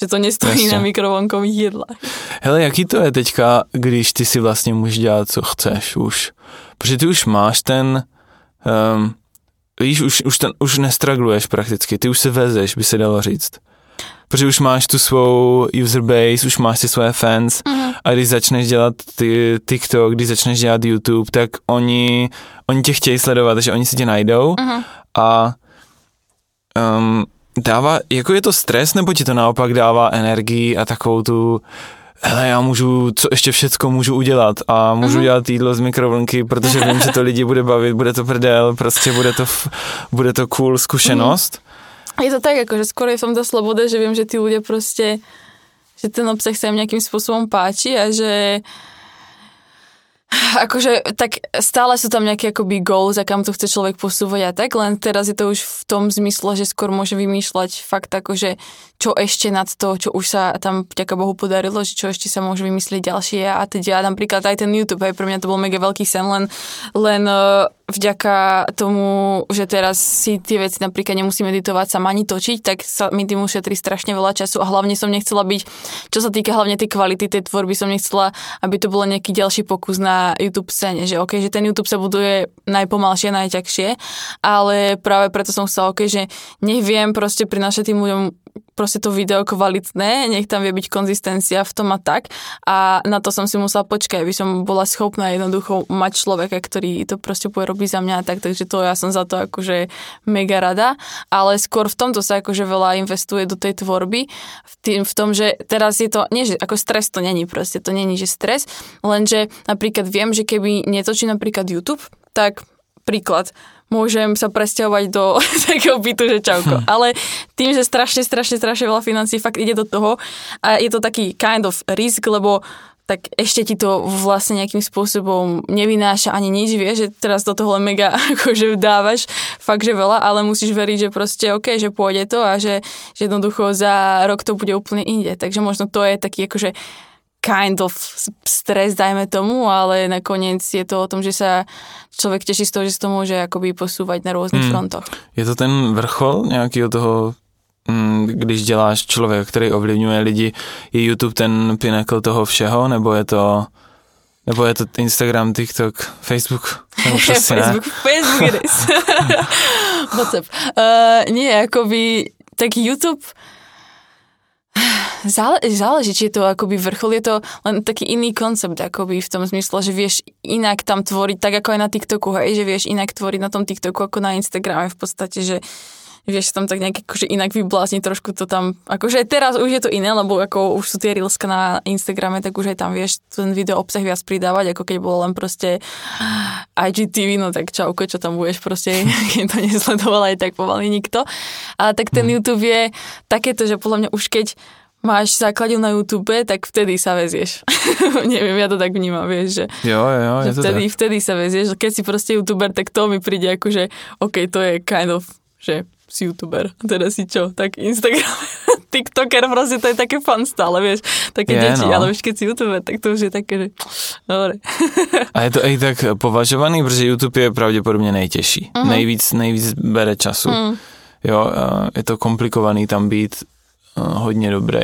že to nestojí Jasně. na mikrovlnkových jedlách. Hele, jaký to je teďka, když ty si vlastně můžeš dělat, co chceš už? Protože ty už máš ten, um, víš, už, už, ten, už nestragluješ prakticky, ty už se vezeš, by se dalo říct. Protože už máš tu svou user base, už máš ty svoje fans uh-huh. a když začneš dělat ty TikTok, když začneš dělat YouTube, tak oni, oni tě chtějí sledovat, že oni si tě najdou uh-huh. a um, dává, jako je to stres, nebo ti to naopak dává energii a takovou tu hele, já můžu, co ještě všecko můžu udělat a můžu uh-huh. dělat jídlo z mikrovlnky, protože vím, že to lidi bude bavit, bude to prdel, prostě bude to, bude to cool zkušenost. Uh-huh. Je to tak, akože skôr je v tomto slobode, že viem, že tí ľudia proste, že ten obsah sa im nejakým spôsobom páči a že Akože, tak stále sú tam nejaké akoby goals a kam to chce človek posúvať a tak, len teraz je to už v tom zmysle, že skôr môže vymýšľať fakt akože, čo ešte nad to, čo už sa tam vďaka Bohu podarilo, že čo ešte sa môže vymyslieť ďalšie a teda napríklad aj ten YouTube, aj pre mňa to bol mega veľký sen, len, len uh, vďaka tomu, že teraz si tie veci napríklad nemusím editovať sama ani točiť, tak sa mi tým ušetrí strašne veľa času a hlavne som nechcela byť, čo sa týka hlavne tej kvality tej tvorby, som nechcela, aby to bolo nejaký ďalší pokus na YouTube scéne, že OK, že ten YouTube sa buduje najpomalšie, najťažšie, ale práve preto som chcela OK, že nech viem proste prinášať tým ľuďom proste to video kvalitné, nech tam vie byť konzistencia v tom a tak. A na to som si musela počkať, aby som bola schopná jednoducho mať človeka, ktorý to proste bude robiť za mňa tak, takže to ja som za to akože mega rada. Ale skôr v tomto sa akože veľa investuje do tej tvorby, v, tým, v tom, že teraz je to, nie že ako stres to není proste, to není, že stres, lenže napríklad viem, že keby netočí napríklad YouTube, tak príklad, môžem sa presťahovať do takého bytu, že čauko. Hm. Ale tým, že strašne, strašne, strašne veľa financí fakt ide do toho a je to taký kind of risk, lebo tak ešte ti to vlastne nejakým spôsobom nevynáša ani nič, vie, že teraz do toho mega akože dávaš fakt, že veľa, ale musíš veriť, že proste OK, že pôjde to a že, že jednoducho za rok to bude úplne inde. Takže možno to je taký akože kind of stres, dajme tomu, ale nakoniec je to o tom, že sa člověk těší z toho, že se to může jakoby posúvať na různých hmm. frontoch. Je to ten vrchol nějakého toho mm, když děláš člověk, který ovlivňuje lidi, je YouTube ten pinnacle toho všeho, nebo je to nebo je to Instagram, TikTok, Facebook? Facebook, Facebook it is. WhatsApp. Uh, nie, akoby, tak YouTube Zále, záleží, či je to akoby vrchol, je to len taký iný koncept akoby v tom zmysle, že vieš inak tam tvoriť, tak ako aj na TikToku, hej, že vieš inak tvoriť na tom TikToku ako na Instagrame v podstate, že vieš tam tak nejak akože inak vyblázni trošku to tam, akože teraz už je to iné, lebo ako už sú tie reelska na Instagrame, tak už aj tam vieš ten video obsah viac pridávať, ako keď bolo len proste IGTV, no tak čauko, čo tam budeš proste, keď to nesledoval aj tak pomaly nikto. Ale tak ten hmm. YouTube je takéto, že podľa mňa už keď máš základil na YouTube, tak vtedy sa vezieš. Neviem, ja to tak vnímam, vieš, že, jo, jo, že vtedy, vtedy sa vezieš. Keď si proste YouTuber, tak to mi príde ako, že OK, to je kind of, že si YouTuber. A si čo? Tak Instagram, TikToker, proste to je také fan stále, vieš, také je, deti, no. ale vieš, keď si YouTuber, tak to už je také, že dobre. A je to aj tak považovaný, protože YouTube je pravděpodobně nejtěžší. Uh-huh. Nejvíc, nejvíc bere času. Uh-huh. Jo, je to komplikovaný tam být hodně dobrý.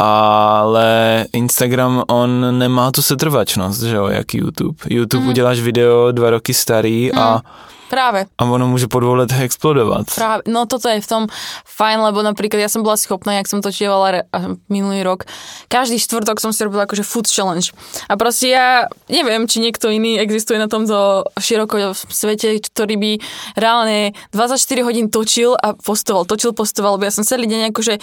Ale Instagram, on nemá tu setrvačnost, že jo, jak YouTube. YouTube mm. uděláš video dva roky starý mm. a mhm. Práve. A ono môže po dvou letech explodovať. Práve. No toto je v tom fajn, lebo napríklad ja som bola schopná, jak som točievala minulý rok, každý štvrtok som si robila akože food challenge. A proste ja neviem, či niekto iný existuje na tomto široko svete, ktorý by reálne 24 hodín točil a postoval, točil, postoval, lebo ja som celý deň akože, e,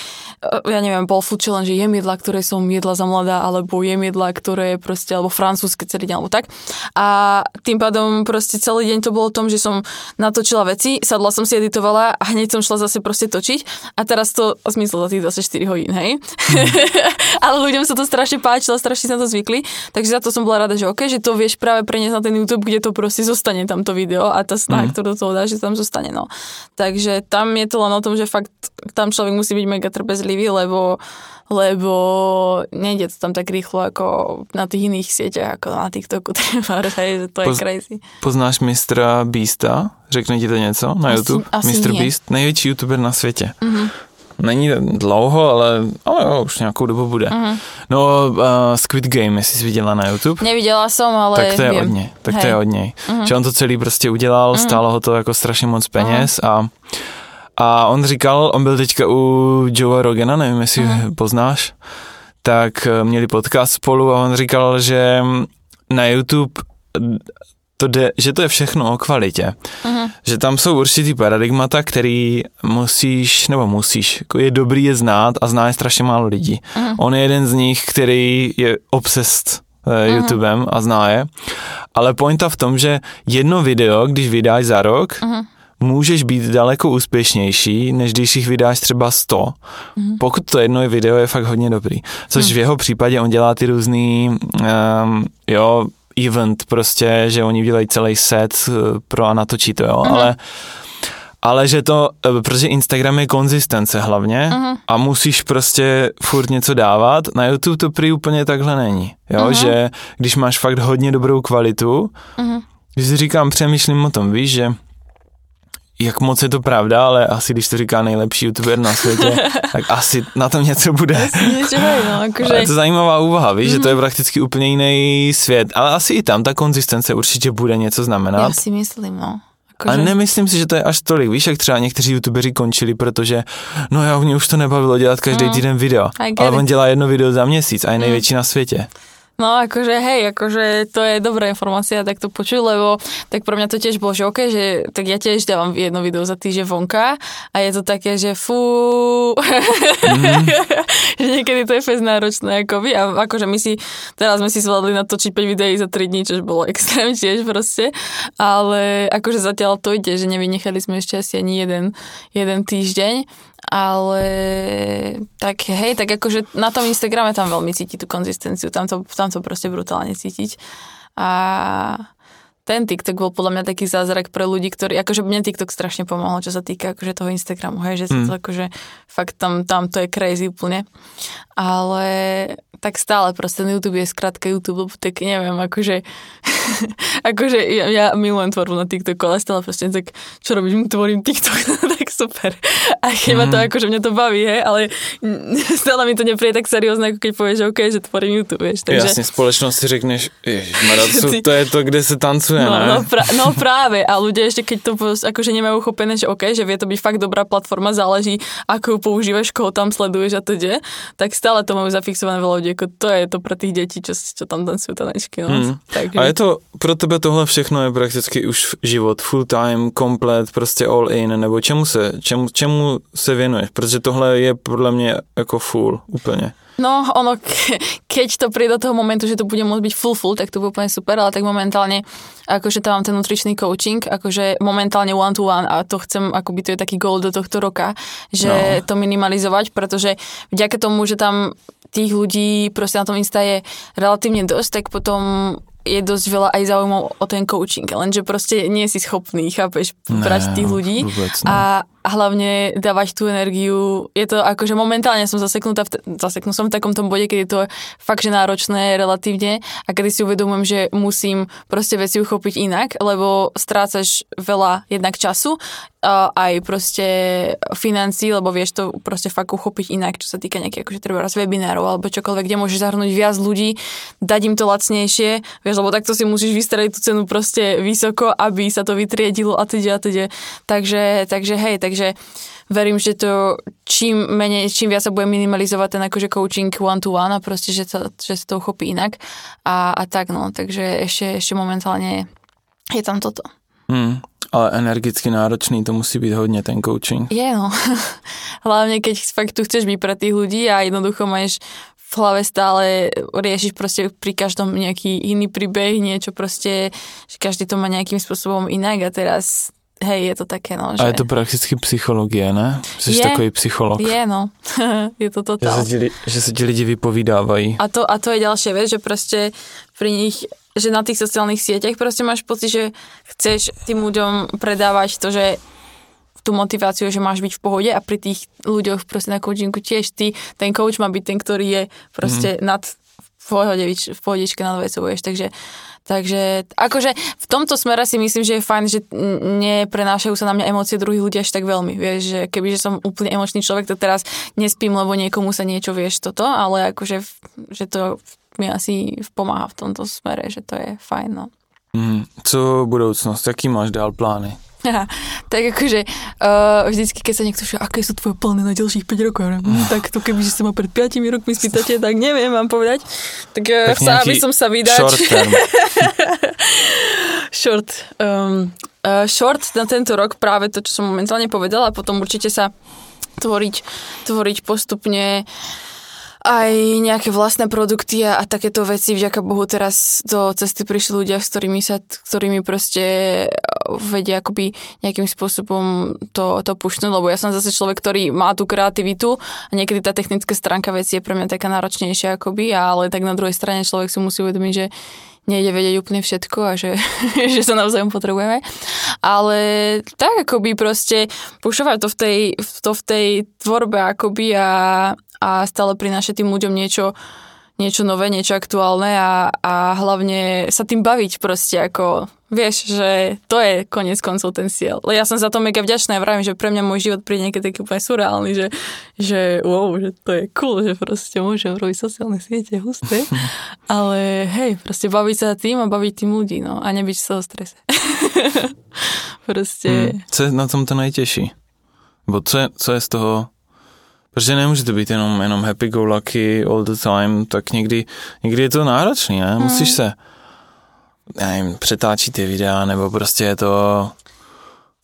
ja neviem, bol food challenge, jem jedla, ktoré som jedla za mladá, alebo jem jedla, ktoré proste, alebo francúzske celý deň, alebo tak. A tým pádom proste celý deň to bolo o tom, že som natočila veci, sadla som si, editovala a hneď som šla zase proste točiť a teraz to zmizlo za tých 24 hodín, hej. Mm. Ale ľuďom sa to strašne páčilo, strašne sa to zvykli, takže za to som bola rada, že OK, že to vieš práve preniesť na ten YouTube, kde to proste zostane tamto video a tá snaha, mm. ktorú do toho dá, že tam zostane, no. Takže tam je to len o tom, že fakt tam človek musí byť mega trpezlivý, lebo lebo nejde to tam tak rýchlo ako na tých iných sieťach, ako na TikToku, že to je Poz, crazy. Poznáš mistra Beasta? Řekne ti to něco na asi, YouTube? Asi Mr. Nie. Beast, největší youtuber na světě. Mm-hmm. Není dlouho, ale, ale jo, už nějakou dobu bude. Uh-huh. No, uh, Squid Game, jestli jsi viděla na YouTube. Neviděla jsem, ale Tak to je vím. od něj. Tak Hej. to je od něj. Uh-huh. Že on to celý prostě udělal, uh-huh. stálo ho to jako strašně moc peněz uh-huh. a a on říkal, on byl teďka u Joe Rogana, nevím, jestli uh-huh. poznáš, tak eh, měli podcast spolu a on říkal, že na YouTube to jde, že to je všechno o kvalitě. Uh-huh. Že tam jsou určitý paradigmata, který musíš, nebo musíš, je dobrý je znát a zná je strašně málo lidí. Uh-huh. On je jeden z nich, který je obsest uh, YouTubem uh-huh. a zná je. Ale pointa v tom, že jedno video, když vydáš za rok, uh-huh můžeš být daleko úspěšnější, než když jich vydáš třeba 100, mm. pokud to jedno video je fakt hodně dobrý. Což mm. v jeho případě on dělá ty různý, um, jo, event prostě, že oni dělají celý set eh, pro a natočí to, jo, mm. ale ale že to, eh, protože Instagram je konzistence hlavně uh-huh. a musíš prostě furt něco dávat. Na YouTube to prý úplně takhle není, jo, uh-huh. že když máš fakt hodně dobrou kvalitu, uh-huh. když si říkám, přemýšlím o tom, víš, že jak moc je to pravda, ale asi když to říká nejlepší youtuber na světě, tak asi na tom něco bude. no, akože... je to zajímavá úvaha, víš, mm. že to je mhm. prakticky úplně jiný svět, ale asi i tam ta konzistence určitě bude něco znamenat. Já si myslím, no. Akože... Ale nemyslím si, že to je až tolik. Víš, jak třeba někteří youtubeři končili, protože no já mě už to nebavilo dělat každý mm. týden video. Ale on dělá jedno video za měsíc a je mm. největší na světě. No akože hej, akože to je dobrá informácia, tak to počuť, lebo tak pre mňa to tiež bolo, že OK, že tak ja tiež dávam jedno video za týždeň vonka a je to také, že fú, mm. že niekedy to je fest náročné akoby. A akože my si, teraz sme si zvládli natočiť 5 videí za 3 dní, čo bolo extrém tiež proste, ale akože zatiaľ to ide, že nevynechali sme ešte asi ani jeden, jeden týždeň ale tak hej, tak akože na tom Instagrame tam veľmi cíti tú konzistenciu, tam to, tam to proste brutálne cítiť. A ten TikTok bol podľa mňa taký zázrak pre ľudí, ktorí, akože mne TikTok strašne pomohol, čo sa týka akože toho Instagramu, hej, že mm. to akože fakt tam, tam to je crazy úplne. Ale tak stále proste ten YouTube je skrátka YouTube, tak neviem, akože akože ja, ja milujem tvorbu na TikToku, ale stále proste tak, čo robíš, tvorím TikTok, tak super. A keď mm. ma to, mhm. akože mňa to baví, hej, ale stále mi to nepríde tak seriózne, ako keď povieš, že OK, že tvorím YouTube, vieš. Takže... Jasne, spoločnosť si řekneš, to je to, kde sa tancuje, no, ne? No, pra, no práve, a ľudia ešte keď to akože nemajú uchopené, že OK, že vie to byť fakt dobrá platforma, záleží, ako ju používaš, koho tam sleduješ a teda, tak stále to majú zafixované veľa ľudí, ako to je to pre tých detí, čo, čo tam tancujú tanečky. No. Mm. Takže... A je to pro tebe tohle všechno je prakticky už život, full time, komplet, prostě all in, nebo čemu se, čemu, čemu se věnuješ? Protože tohle je podle mě jako full, úplně. No, ono, ke, keď to príde do toho momentu, že to bude môcť byť full full, tak to bude úplne super, ale tak momentálne, akože tam mám ten nutričný coaching, akože momentálne one to one a to chcem, akoby to je taký goal do tohto roka, že no. to minimalizovať, pretože vďaka tomu, že tam tých ľudí proste na tom Insta je relatívne dosť, tak potom je dosť veľa aj zaujímav o ten coaching, lenže proste nie si schopný, chápeš, brať tých ľudí vôbec, a hlavne dávať tú energiu. Je to akože momentálne som zaseknutá, v, zaseknú som v takom tom bode, keď je to fakt, že náročné relatívne a kedy si uvedomujem, že musím proste veci uchopiť inak, lebo strácaš veľa jednak času, aj proste financí, lebo vieš to proste fakt uchopiť inak, čo sa týka nejakých akože treba raz webinárov alebo čokoľvek, kde môžeš zahrnúť viac ľudí, dať im to lacnejšie, vieš, lebo takto si musíš vystreliť tú cenu proste vysoko, aby sa to vytriedilo a teda a teda. Takže, takže hej, takže verím, že to čím menej, čím viac sa bude minimalizovať ten akože coaching one to one a proste, že sa, že sa to uchopí inak a, a tak no, takže ešte, ešte momentálne je tam toto. Hmm. Ale energicky náročný to musí byť hodne ten coaching. Je no. Hlavne keď fakt tu chceš byť pre tých ľudí a jednoducho máš v hlave stále riešiš proste pri každom nejaký iný príbeh, niečo proste, že každý to má nejakým spôsobom inak a teraz Hej, je to také, no. Že... A je to prakticky psychologie, ne? Jsi je, takový psycholog. Je, no. je to totál. Že sa, ti, že sa ti lidi vypovídávají. A to, a to je ďalšia vec, že proste pri nich že na tých sociálnych sieťach proste máš pocit, že chceš tým ľuďom predávať to, že tú motiváciu, že máš byť v pohode a pri tých ľuďoch proste na coachingu tiež ty, ten coach má byť ten, ktorý je proste mm. nad v pohode, v pohodičke nad vecou, vieš, takže Takže akože v tomto smere si myslím, že je fajn, že neprenášajú sa na mňa emócie druhých ľudí až tak veľmi. Vieš, že keby že som úplne emočný človek, to teraz nespím, lebo niekomu sa niečo vieš toto, ale akože že to mi asi pomáha v tomto smere, že to je fajn. No. Mm, co budoucnost? Jaký máš dál plány? tak akože uh, vždycky, keď sa niekto že aké sú tvoje plány na ďalších 5 rokov, ja, hm, tak to keby sa ma pred 5 rokmi spýtate, tak neviem vám povedať. Tak, uh, chcela by som sa vydať. Short term. short. Um, uh, short na tento rok práve to, čo som momentálne povedala, potom určite sa tvoriť, tvoriť postupne uh, aj nejaké vlastné produkty a, takéto veci. Vďaka Bohu teraz do cesty prišli ľudia, s ktorými sa, ktorými proste vedia akoby nejakým spôsobom to, to pušnúť, lebo ja som zase človek, ktorý má tú kreativitu a niekedy tá technická stránka veci je pre mňa taká náročnejšia akoby, ale tak na druhej strane človek si musí uvedomiť, že nejde vedieť úplne všetko a že, že sa navzájom potrebujeme. Ale tak akoby proste pušovať to v tej, to v tej tvorbe akoby a, a stále prinášať tým ľuďom niečo, niečo nové, niečo aktuálne a, a hlavne sa tým baviť proste ako, vieš, že to je koniec koncov ten cieľ. Ja som za to mega vďačná a vravím, že pre mňa môj život príde niekedy taký úplne surreálny, že, že wow, že to je cool, že proste môžem robiť sociálne siete, husté, ale hej, proste baviť sa tým a baviť tým ľudí, no a nebyť z toho strese. proste. Hmm, co je na tom to najtěžší? Bo co je, co je z toho Protože nemůže to být jenom, jenom happy go lucky all the time, tak někdy, někdy je to náročný, ne? Musíš hmm. se, nevím, přetáčit ty videa, nebo prostě je to...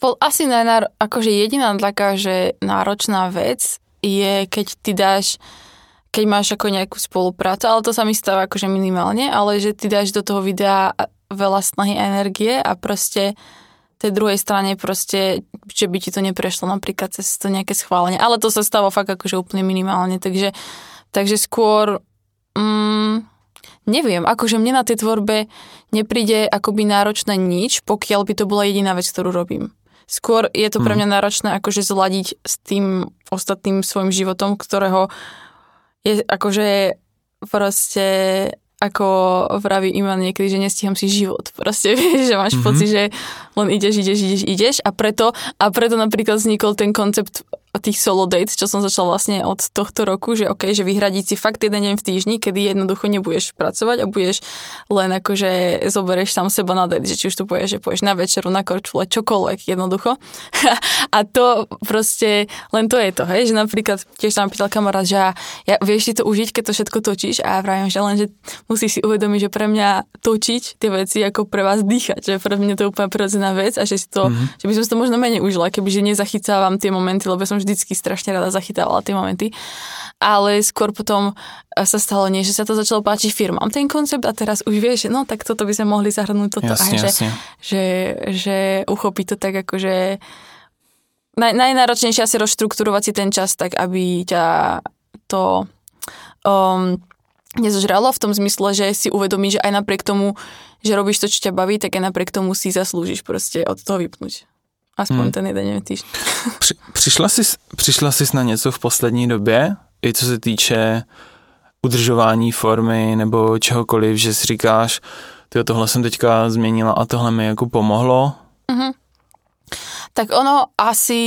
Bol asi najnáro... akože jediná taká, že náročná vec je, keď ty dáš keď máš ako nejakú spoluprácu, ale to sa mi stáva akože minimálne, ale že ty dáš do toho videa veľa snahy a energie a proste tej druhej strane proste, že by ti to neprešlo napríklad cez to nejaké schválenie. Ale to sa stalo fakt akože úplne minimálne, takže, takže skôr mm, neviem, akože mne na tej tvorbe nepríde akoby náročné nič, pokiaľ by to bola jediná vec, ktorú robím. Skôr je to pre mhm. mňa náročné akože zladiť s tým ostatným svojim životom, ktorého je akože proste ako vraví Iman niekedy, že nestíham si život. Proste vieš, že máš mm-hmm. pocit, že len ideš, ideš, ideš, ideš a preto, a preto napríklad vznikol ten koncept tých solo dates, čo som začala vlastne od tohto roku, že OK, že vyhradiť si fakt jeden deň v týždni, kedy jednoducho nebudeš pracovať a budeš len akože zoberieš sám seba na date, že či už tu povieš, že pôjdeš na večeru, na korčule, čokoľvek jednoducho. a to proste, len to je to, hej, že napríklad tiež tam pýtal kamarát, že ja, vieš si to užiť, keď to všetko točíš a ja vravím, že len, že musíš si uvedomiť, že pre mňa točiť tie veci ako pre vás dýchať, že pre mňa to úplne prirodzená vec a že si to, mm-hmm. že by som si to možno menej užila, kebyže nezachycávam tie momenty, lebo som vždycky strašne rada zachytávala tie momenty. Ale skôr potom e, sa stalo nie, že sa to začalo páčiť firmám ten koncept a teraz už vieš, že no tak toto by sme mohli zahrnúť toto jasne, aj, že, jasne. že, že uchopí to tak ako, že naj, najnáročnejšie asi rozštruktúrovať si ten čas tak, aby ťa to um, nezožralo v tom zmysle, že si uvedomí, že aj napriek tomu, že robíš to, čo ťa baví, tak aj napriek tomu si zaslúžiš proste od toho vypnúť. Aspoň hmm. ten jeden týždeň. Při, přišla, jsi, přišla jsi na něco v poslední době, i co se týče udržování formy nebo čehokoliv, že si říkáš, tyjo, tohle jsem teďka změnila a tohle mi jako pomohlo? Mm-hmm. Tak ono asi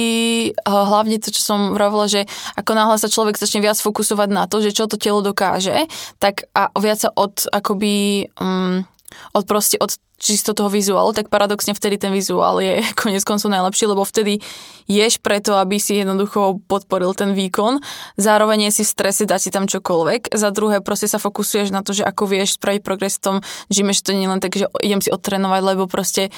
eh, hlavne to, čo som vravila, že ako náhle sa človek začne viac fokusovať na to, že čo to telo dokáže, tak a viac sa od akoby um, od proste od čisto toho vizuálu, tak paradoxne vtedy ten vizuál je konec koncov najlepší, lebo vtedy ješ preto, aby si jednoducho podporil ten výkon, zároveň si v strese dať si tam čokoľvek, za druhé proste sa fokusuješ na to, že ako vieš spraviť progres v tom že to nie len tak, že idem si odtrénovať, lebo proste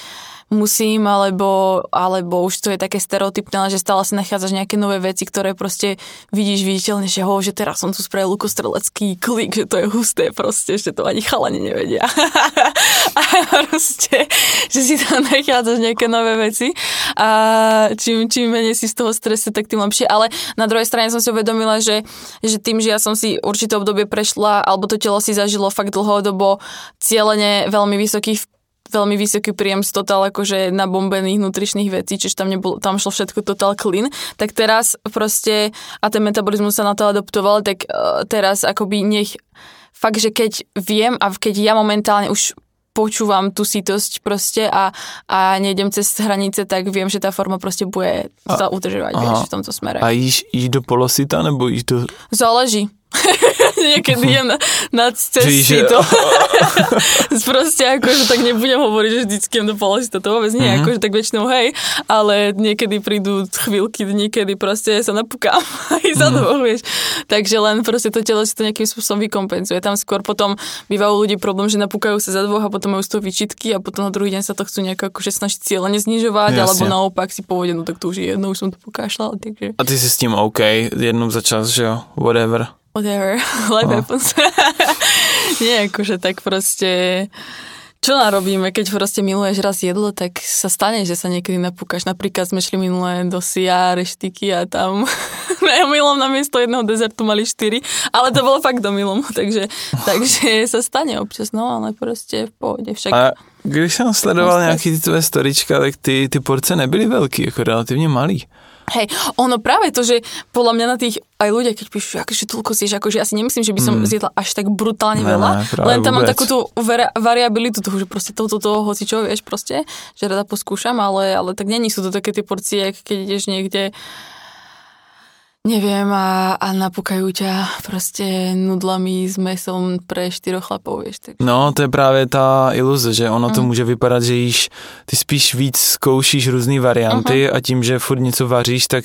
musím, alebo, alebo už to je také stereotypné, že stále si nachádzaš nejaké nové veci, ktoré proste vidíš viditeľne, že ho, že teraz som tu spravil lukostrelecký klik, že to je husté proste, že to ani chalani nevedia. a proste, že si tam nachádzaš nejaké nové veci a čím, čím menej si z toho strese, tak tým lepšie. Ale na druhej strane som si uvedomila, že, že tým, že ja som si určité obdobie prešla, alebo to telo si zažilo fakt dlhodobo cieľene veľmi vysokých veľmi vysoký príjem z total akože nabombených nutričných vecí, čiže tam, nebol, tam šlo všetko total clean, tak teraz proste, a ten metabolizmus sa na to adoptoval, tak uh, teraz akoby nech fakt, že keď viem a keď ja momentálne už počúvam tú sítosť proste a, a nejdem cez hranice, tak viem, že tá forma proste bude sa udržovať, vieš, v tomto smere. A jíš, jíš do polosita, nebo jíš do... Záleží. Niekedy jem na, na cesty to. Proste akože tak nebudem hovoriť, že vždycky jem do polosita, to vôbec nie, mm-hmm. akože tak väčšinou hej, ale niekedy prídu chvíľky, niekedy proste sa napukám aj za mm-hmm. vieš. Takže len proste to telo si to nejakým spôsobom vykompenzuje. Tam skôr potom bývajú ľudí problém, že napúkajú sa za dvoch a potom majú z toho vyčitky a potom na druhý deň sa to chcú nejako akože snažiť cieľene znižovať, Jasne. alebo naopak si povedia, no tak to už je jedno, už som to pokášľal. Takže... A ty si s tým OK, jednou za čas, že jo, whatever whatever, life happens. Nie, akože tak proste čo narobíme, keď proste miluješ raz jedlo, tak sa stane, že sa niekedy napúkaš. Napríklad sme šli minulé do Sia, reštiky a tam na milom na miesto jedného dezertu mali štyri, ale to bolo fakt do milom, takže, takže sa stane občas, no ale proste v pohode však. A když jsem sledoval nějaký ty tvoje storička, tak ty, ty porce nebyly velký, jako relativně malý. Hej, ono práve to, že podľa mňa na tých aj ľudia, keď píšu, akože toľko zješ, akože ja si nemyslím, že by som mm. zjedla až tak brutálne ne, veľa, ne, len tam vôbec. mám takú tú variabilitu toho, že proste toto, toho, hoci čo, vieš, proste, že rada poskúšam, ale, ale tak není sú to také tie porcie, keď ideš niekde neviem, a, a napúkajú ťa proste nudlami s mesom pre štyroch chlapov, vieš. Tak... No, to je právě ta iluze, že ono mm. to může vypadat, že jíš, ty spíš víc zkoušíš různé varianty uh-huh. a tím, že furt něco vaříš, tak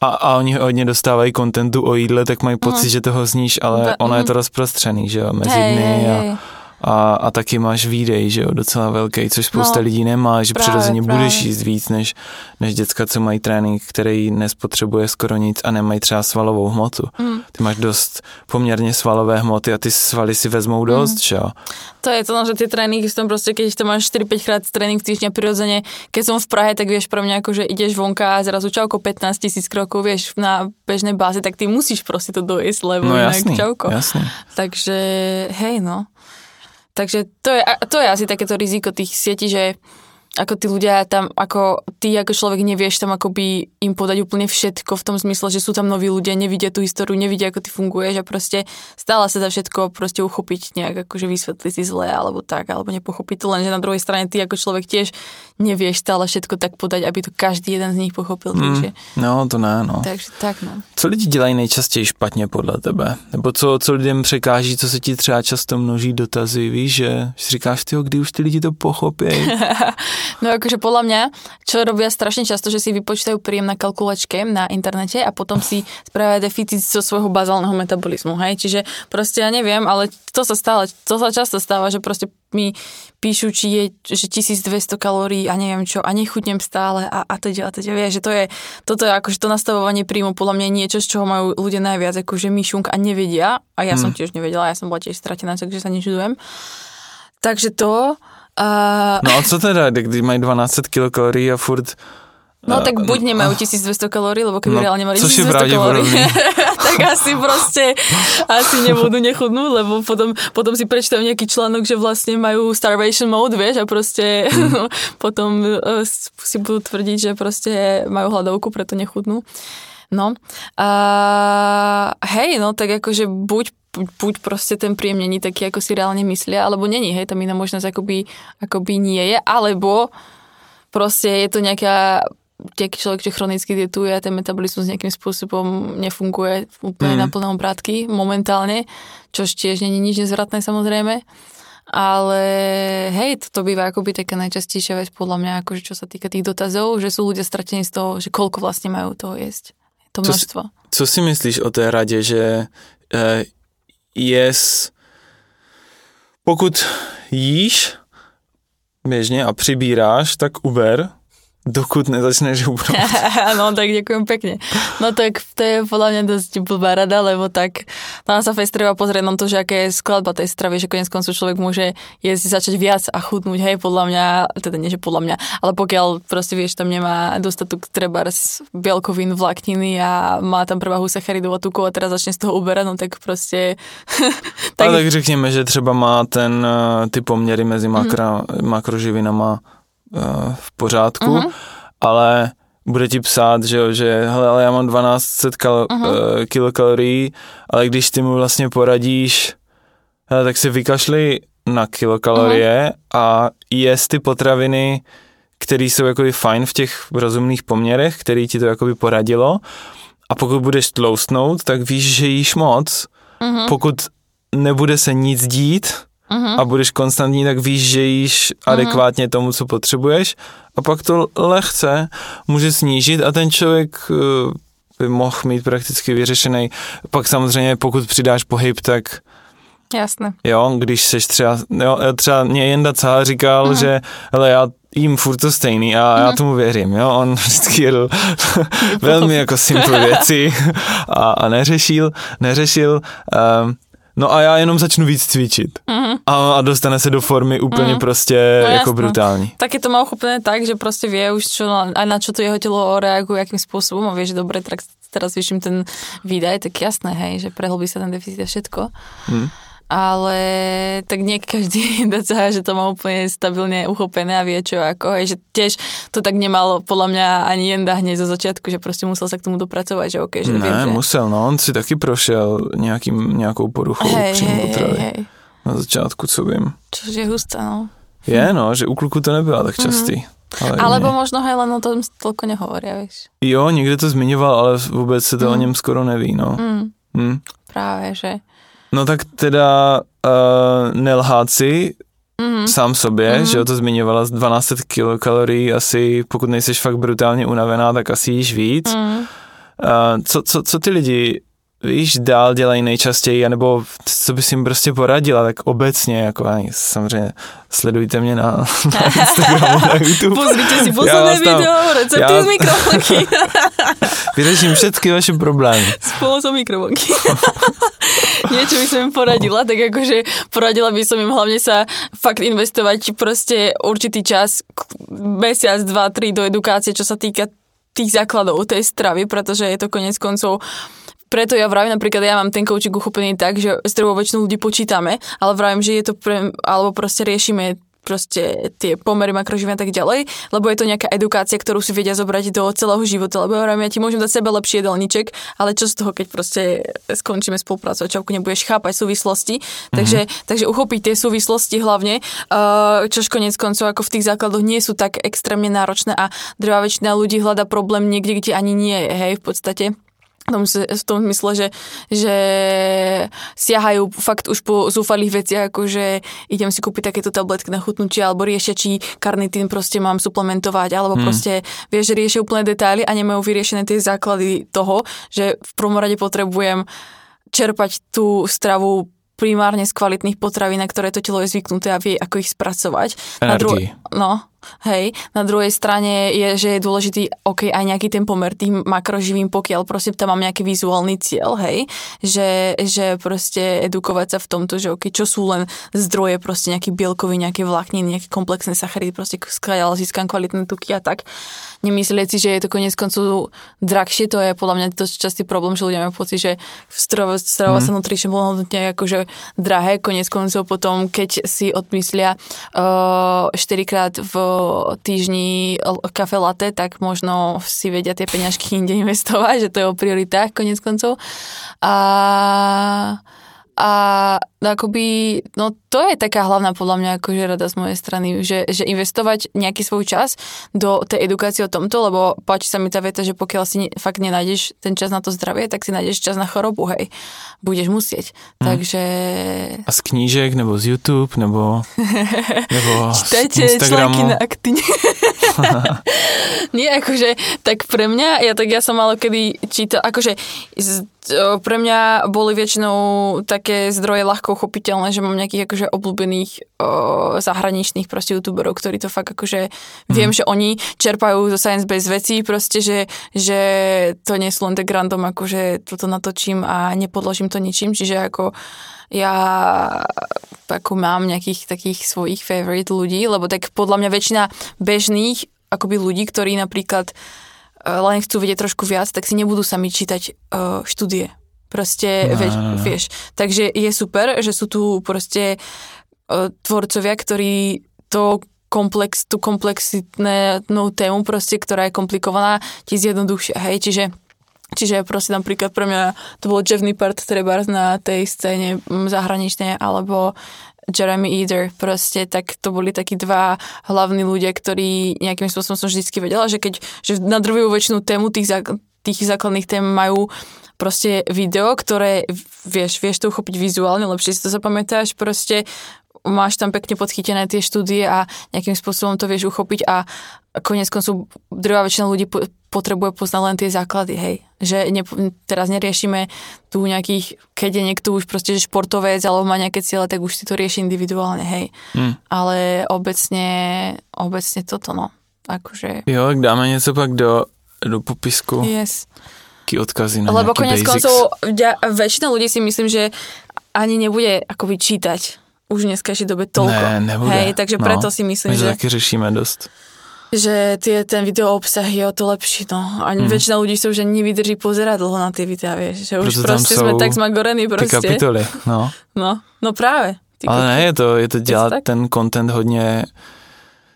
a, a oni hodně dostávají kontentu o jídle, tak mají pocit, uh-huh. že toho zníš, ale ono je to rozprostřený, že jo, mezi hey, dny hey, a... Hey a, a taky máš výdej, že jo, docela velký, což spousta no, lidí nemá, že právě, přirozeně právě. budeš jíst víc než, než děcka, co mají trénink, který nespotřebuje skoro nic a nemají třeba svalovou hmotu. Mm. Ty máš dost poměrně svalové hmoty a ty svaly si vezmou dost, mm. že jo. To je to, no, že tie tréninky som proste, keď to máš 4-5 krát tréning týždňa prirodzene, keď som v Prahe, tak vieš pro mňa ako, že ideš vonka a zrazu čauko 15 tisíc krokov, vieš, na bežnej báze, tak ty musíš proste to dojesť, lebo no, jasný, čauko. Jasný. Takže hej, no. Takže to je, to je asi takéto riziko tých sietí, že ako tí ľudia tam, ako ty ako človek nevieš tam akoby im podať úplne všetko v tom zmysle, že sú tam noví ľudia, nevidia tú históriu, nevidia, ako ty funguješ a proste stále sa dá všetko proste uchopiť nejak, akože vysvetliť si zle alebo tak, alebo nepochopiť to, lenže na druhej strane ty ako človek tiež nevieš stále všetko tak podať, aby to každý jeden z nich pochopil. Mm, takže, no, to ne, no. Takže tak, no. Co lidi dělají nejčastěji špatně podle tebe? Nebo co, co lidem překáží, co se ti třeba často množí dotazy, víš, že si říkáš, ty, kdy už ty lidi to pochopí? No akože podľa mňa, čo robia strašne často, že si vypočítajú príjem na kalkulačke na internete a potom si spravia deficit zo svojho bazálneho metabolizmu, hej? Čiže proste ja neviem, ale to sa stále, to sa často stáva, že proste mi píšu, či je že 1200 kalórií a neviem čo a nechutnem stále a, a teda a teda. Vieš, že to je, toto je akože to nastavovanie príjmu podľa mňa niečo, z čoho majú ľudia najviac akože myšunk a nevedia a ja mm. som tiež nevedela, ja som bola tiež stratená, takže sa nečudujem. Takže to, Uh, no a co teda, když mají 1200 kilokalorií a furt No tak buď nemajú 1200 kalórií, lebo keby no, reálne mali 1200 kalórií, tak asi proste asi nebudú nechudnúť, lebo potom, potom si prečítajú nejaký článok, že vlastne majú starvation mode, vieš, a proste mm. potom uh, si budú tvrdiť, že proste majú hľadovku, preto nechudnú. No. Uh, hej, no tak akože buď buď proste ten príjem není taký, ako si reálne myslia, alebo není, hej, tam iná možnosť akoby, akoby nie je, alebo proste je to nejaká nejaký človek, že chronicky dietuje ten metabolizmus nejakým spôsobom nefunguje úplne mm. na plné obrátky momentálne, čo tiež není nič nezvratné samozrejme. Ale hej, toto býva akoby taká najčastejšia vec podľa mňa, akože čo sa týka tých dotazov, že sú ľudia stratení z toho, že koľko vlastne majú toho jesť. To množstvo. Co, co si myslíš o té rade, že e, jes, pokud jíš běžně a přibíráš, tak uber, dokud nezačneš hubnúť. no tak ďakujem pekne. No tak to je podľa mňa dosť blbá rada, lebo tak tam sa fest treba pozrieť na to, že aké je skladba tej stravy, že konec koncov človek môže jesť začať viac a chudnúť, hej, podľa mňa, teda nie, že podľa mňa, ale pokiaľ proste vieš, tam nemá dostatok treba z bielkovín, vlákniny a má tam prevahu sacharidov a tukov a teraz začne z toho uberať, no tak proste... tak... Ale tak řekněme, že třeba má ten, eh, ty poměry mezi makro, mm. makroživinama uh, v pořádku, uh-huh. ale bude ti psát, že jo, že hele, ale já mám 1200 kal- uh-huh. uh, kilokalorií, ale když ty mu vlastně poradíš, hele, tak si vykašli na kilokalorie uh-huh. a jest ty potraviny, které jsou jakoby fajn v těch rozumných poměrech, který ti to jakoby poradilo a pokud budeš tloustnout, tak víš, že jíš moc. Uh-huh. Pokud nebude se nic dít, uh-huh. a budeš konstantní, tak víš, že jíš uh-huh. adekvátně tomu, co potřebuješ a pak to lehce může snížit a ten člověk uh, by mohl mít prakticky vyřešený. Pak samozřejmě, pokud přidáš pohyb, tak Jasné. Jo, když seš třeba, jo, třeba mě Jenda Cála říkal, uh-huh. že hele, já jím furt to stejný a uh-huh. já tomu věřím, jo, on vždycky jedl velmi jako simple věci a, a neřešil, neřešil um, No a já jenom začnu víc cvičit. Uh-huh. A, a dostane se do formy úplně uh-huh. prostě no, jako jasno. brutální. Taky to má uchopené tak, že prostě vie už čo, a na čo to jeho telo reaguje, akým spôsobom a vie, že dobre, tak teraz vyším ten výdaj, tak jasné, hej, že prehlbí sa ten deficit a všetko. Uh-huh ale tak nie každý DCH, že to má úplne stabilne uchopené a vie čo ako, hej, že tiež to tak nemalo podľa mňa ani Jenda hneď zo začiatku, že proste musel sa k tomu dopracovať, že okay, že ne, viem, že... musel, no on si taky prošel nejakým, nejakou poruchou hej, hej, hej, hej. Na začátku, co vím. Čož je husté, no. Je, no, že u kluku to nebyla tak častý. Mm-hmm. Ale Alebo nie. možno hej, len o tom toľko nehovoria, vieš. Jo, někde to zmiňoval, ale vůbec se to mm. o něm skoro neví, no. Mm. Mm. Práve, že. No tak teda uh, nelhát si mm-hmm. sám sobě, mm-hmm. že o to zmiňovala, 1200 kilokalorií asi, pokud nejseš fakt brutálně unavená, tak asi jíš víc. Mm-hmm. Uh, co, co, co ty lidi víš, dál dělají nejčastěji, anebo co bys jim prostě poradila, tak obecně, jako ani, samozřejmě sledujte mě na, na Instagramu, na YouTube. Pozrite si posledné video, recepty já... z mikrovlnky. Vyřeším všetky vaše problémy. Spolu so mikrovlnky. Niečo by som im poradila, tak akože poradila by som im hlavne sa fakt investovať proste určitý čas, mesiac, dva, tri do edukácie, čo sa týka tých základov tej stravy, pretože je to konec koncov preto ja vravím, napríklad ja mám ten coaching uchopený tak, že s druhou väčšinou ľudí počítame, ale vravím, že je to pre, alebo proste riešime proste tie pomery makroživia a tak ďalej, lebo je to nejaká edukácia, ktorú si vedia zobrať do celého života, lebo ja, ja ti môžem dať sebe lepší jedálniček, ale čo z toho, keď proste skončíme spolupracovať, čo nebudeš chápať súvislosti, mm-hmm. takže, takže uchopiť tie súvislosti hlavne, uh, čož konec koncov ako v tých základoch nie sú tak extrémne náročné a drvá väčšina ľudí hľada problém niekde, kde ani nie je, hej, v podstate v tom, v tom zmysle, že, že siahajú fakt už po zúfalých veciach, ako že idem si kúpiť takéto tabletky na chutnutie, alebo riešia, či karnitín proste mám suplementovať, alebo hmm. proste, vieš, že riešia úplné detaily a nemajú vyriešené tie základy toho, že v prvom rade potrebujem čerpať tú stravu primárne z kvalitných potravín, na ktoré to telo je zvyknuté a vie, ako ich spracovať. Energii. Na dru- no, Hej, na druhej strane je, že je dôležitý, ok, aj nejaký ten pomer tým makroživým, pokiaľ proste tam mám nejaký vizuálny cieľ, hej, že, že proste edukovať sa v tomto, že ok, čo sú len zdroje, proste nejaký bielkový, nejaké vlákniny, nejaké komplexné sacharidy, proste skáďal získam kvalitné tuky a tak. Nemyslieť si, že je to konec koncu drahšie, to je podľa mňa dosť častý problém, že ľudia majú pocit, že strava, strava mm. sa nutrition bolo hodnotne akože drahé, konec koncov potom, keď si odmyslia uh, 4 krát v týždni kafe latte, tak možno si vedia tie peňažky inde investovať, že to je o prioritách konec koncov. A a akoby, no to je taká hlavná podľa mňa akože rada z mojej strany, že, že investovať nejaký svoj čas do tej edukácie o tomto, lebo páči sa mi tá veta, že pokiaľ si ne, fakt nenájdeš ten čas na to zdravie, tak si nájdeš čas na chorobu, hej. Budeš musieť. Hmm. Takže... A z knížek, nebo z YouTube, nebo, nebo Čítajte z články na aktine. Nie, akože, tak pre mňa, ja tak ja som malo kedy čítal, akože z, pre mňa boli väčšinou také zdroje ľahko uchopiteľné, že mám nejakých akože obľúbených o, zahraničných proste youtuberov, ktorí to fakt akože mm. viem, že oni čerpajú zo science-based vecí proste, že, že to nie sú len tak random, akože toto natočím a nepodložím to ničím, čiže ako ja ako mám nejakých takých svojich favorite ľudí, lebo tak podľa mňa väčšina bežných akoby ľudí, ktorí napríklad uh, len chcú vedieť trošku viac, tak si nebudú sami čítať uh, štúdie. Proste, no, vieš, no, no. vieš. Takže je super, že sú tu proste uh, tvorcovia, ktorí to komplex, tú komplexitnú tému proste, ktorá je komplikovaná, ti zjednodušia, hej, čiže Čiže proste napríklad pre mňa to bolo Jeff Nippert treba na tej scéne zahraničnej, alebo Jeremy Eder proste, tak to boli takí dva hlavní ľudia, ktorí nejakým spôsobom som vždycky vedela, že keď že na drvivú väčšinu tému tých, tých základných tém majú proste video, ktoré vieš, vieš to uchopiť vizuálne, lepšie si to zapamätáš, proste máš tam pekne podchytené tie štúdie a nejakým spôsobom to vieš uchopiť a konec koncov druhá väčšina ľudí potrebuje poznať len tie základy, hej. Že ne, teraz neriešime tu nejakých, keď je niekto už proste že športovec alebo má nejaké ciele, tak už si to rieši individuálne, hej. Hmm. Ale obecne, obecne toto, no. Akože... Jo, tak dáme něco pak do, do popisku. Yes. Taký odkazy na Lebo konec koncov väčšina ľudí si myslím, že ani nebude akoby čítať už v dneskajšej dobe toľko. Ne, nebude. Hej, takže no, preto si myslím, my že... My taky řešíme dost že tie, ten video obsah je o to lepší, no. A mm. väčšina ľudí sa už ani nevydrží pozerať dlho na tie videá, vieš. Že už Proto proste sme tak zmagorení proste. Ty kapitoly, no. No, no práve. Ale ne, je to, je to dělat ten content hodně,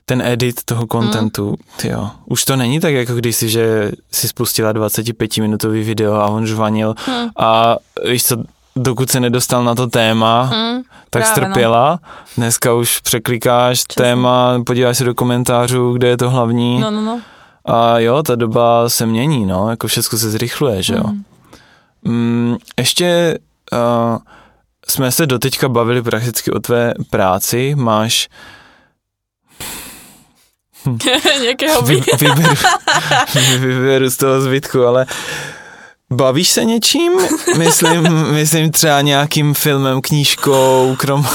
ten edit toho kontentu, mm. tyjo. Už to není tak, jako když si, že si spustila 25-minutový video a on žvanil mm. a víš co, dokud se nedostal na to téma, mm, tak právě, strpěla. No. Dneska už překlikáš Časný. téma, podíváš se do komentářů, kde je to hlavní. No, no, no. A jo, ta doba se mění, no, jako všechno se zrychluje, že jo. Mm. Mm, ještě uh, jsme se doteďka bavili prakticky o tvé práci, máš Nějakého Vy, vyberu, vyberu z toho zbytku, ale Bavíš se něčím? Myslím, myslím třeba nějakým filmem, knížkou, krom,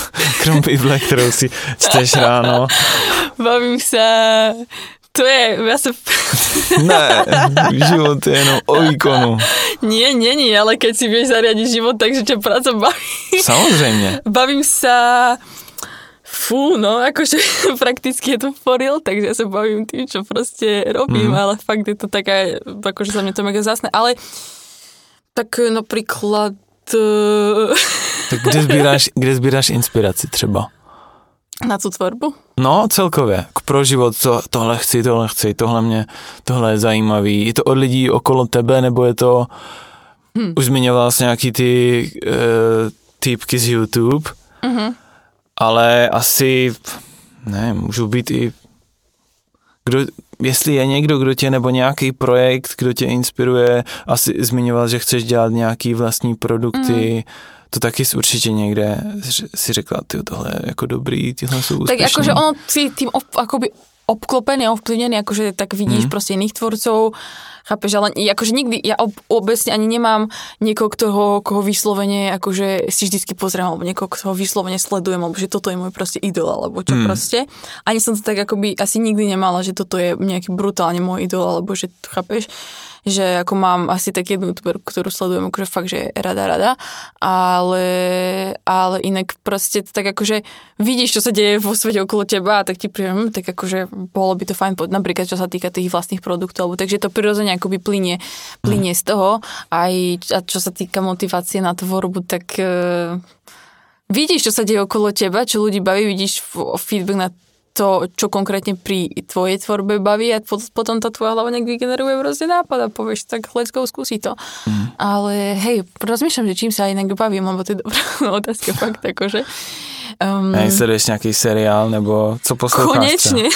krom Bible, kterou si čteš ráno. Bavím se to je, ja sa... ne, život je jenom o výkonu. Nie, nie, nie, ale keď si vieš zariadiť život, takže ťa práca baví. Samozrejme. Bavím sa... Fú, no, akože prakticky je to foril, takže ja sa bavím tým, čo proste robím, mm. ale fakt je to taká, akože sa mne to mega zásne. Ale Tak napríklad... Uh... Tak kde sbíráš, kde sbíráš inspiraci třeba? Na tu tvorbu? No, celkově. Pro život, co, tohle chci, tohle chci, tohle mě, tohle je zajímavý. Je to od lidí okolo tebe, nebo je to... Hmm. Už zmiňoval jsi nějaký ty uh, týpky z YouTube, mm-hmm. ale asi, ne, můžou být i kdo, jestli je někdo, kdo tě, nebo nějaký projekt, kdo tě inspiruje, asi zmiňoval, že chceš dělat nějaký vlastní produkty, mm to taky určitě někde si řekla, ty tohle je jako dobrý, tyhle jsou úspěšní. Tak akože ono si tým akoby obklopený, ovplyvnený, akože tak vidíš mm. proste iných tvorcov, chápeš, ale akože nikdy, ja ob, obecne ani nemám niekoho, toho, koho vyslovene akože si vždycky pozriem, alebo niekoho, koho vyslovene sledujem, alebo že toto je môj proste idol, alebo čo mm. proste. Ani som to tak akoby asi nikdy nemala, že toto je nejaký brutálne môj idol, alebo že chápeš že ako mám asi tak jednu youtuberku, ktorú sledujem akože fakt, že rada, rada, ale, ale inak proste tak akože vidíš, čo sa deje vo svete okolo teba a tak ti príjem, hm, tak akože bolo by to fajn, napríklad čo sa týka tých vlastných produktov, takže to prirodzene akoby plinie, plinie z toho. Aj a čo sa týka motivácie na tvorbu, tak uh, vidíš, čo sa deje okolo teba, čo ľudí baví, vidíš feedback na to, čo konkrétne pri tvojej tvorbe baví a potom tá tvoja hlava nejak vygeneruje proste nápad a povieš, tak let's go, skúsi to. Mm. Ale hej, rozmýšľam, že čím sa inak bavím, lebo to je dobrá otázka fakt, akože. Um, Hej, sleduješ nejaký seriál, nebo co posloucháš? Konečne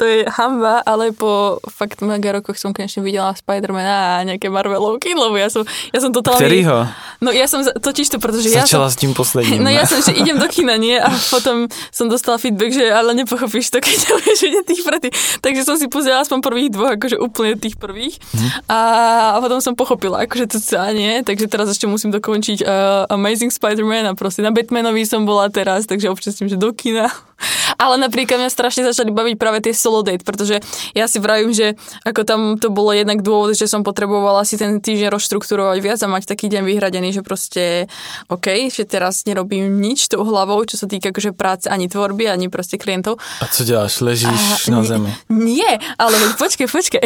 to je hamba, ale po fakt mega rokoch som konečne videla Spidermana a nejaké Marvelovky, lebo ja som, ja som totálne... Ktorýho? No ja som, totiž to, pretože Začala ja som... s tým posledním. No ja som, že idem do kina, nie? A potom som dostala feedback, že ale nepochopíš to, keď nevieš vidieť tých pretý. Takže som si pozrela aspoň prvých dvoch, akože úplne tých prvých. Hm. A, a potom som pochopila, akože to sa nie. Takže teraz ešte musím dokončiť uh, Amazing Spider-Man a proste na Batmanovi som bola teraz, takže občas tým, že do kina. Ale napríklad mňa strašne začali baviť práve tie solo date, pretože ja si vravím, že ako tam to bolo jednak dôvod, že som potrebovala si ten týždeň rozštruktúrovať viac a mať taký deň vyhradený, že proste OK, že teraz nerobím nič tou hlavou, čo sa týka akože práce ani tvorby, ani proste klientov. A co děláš? Ležíš a, na zemi? Nie, ale počkej, počkej.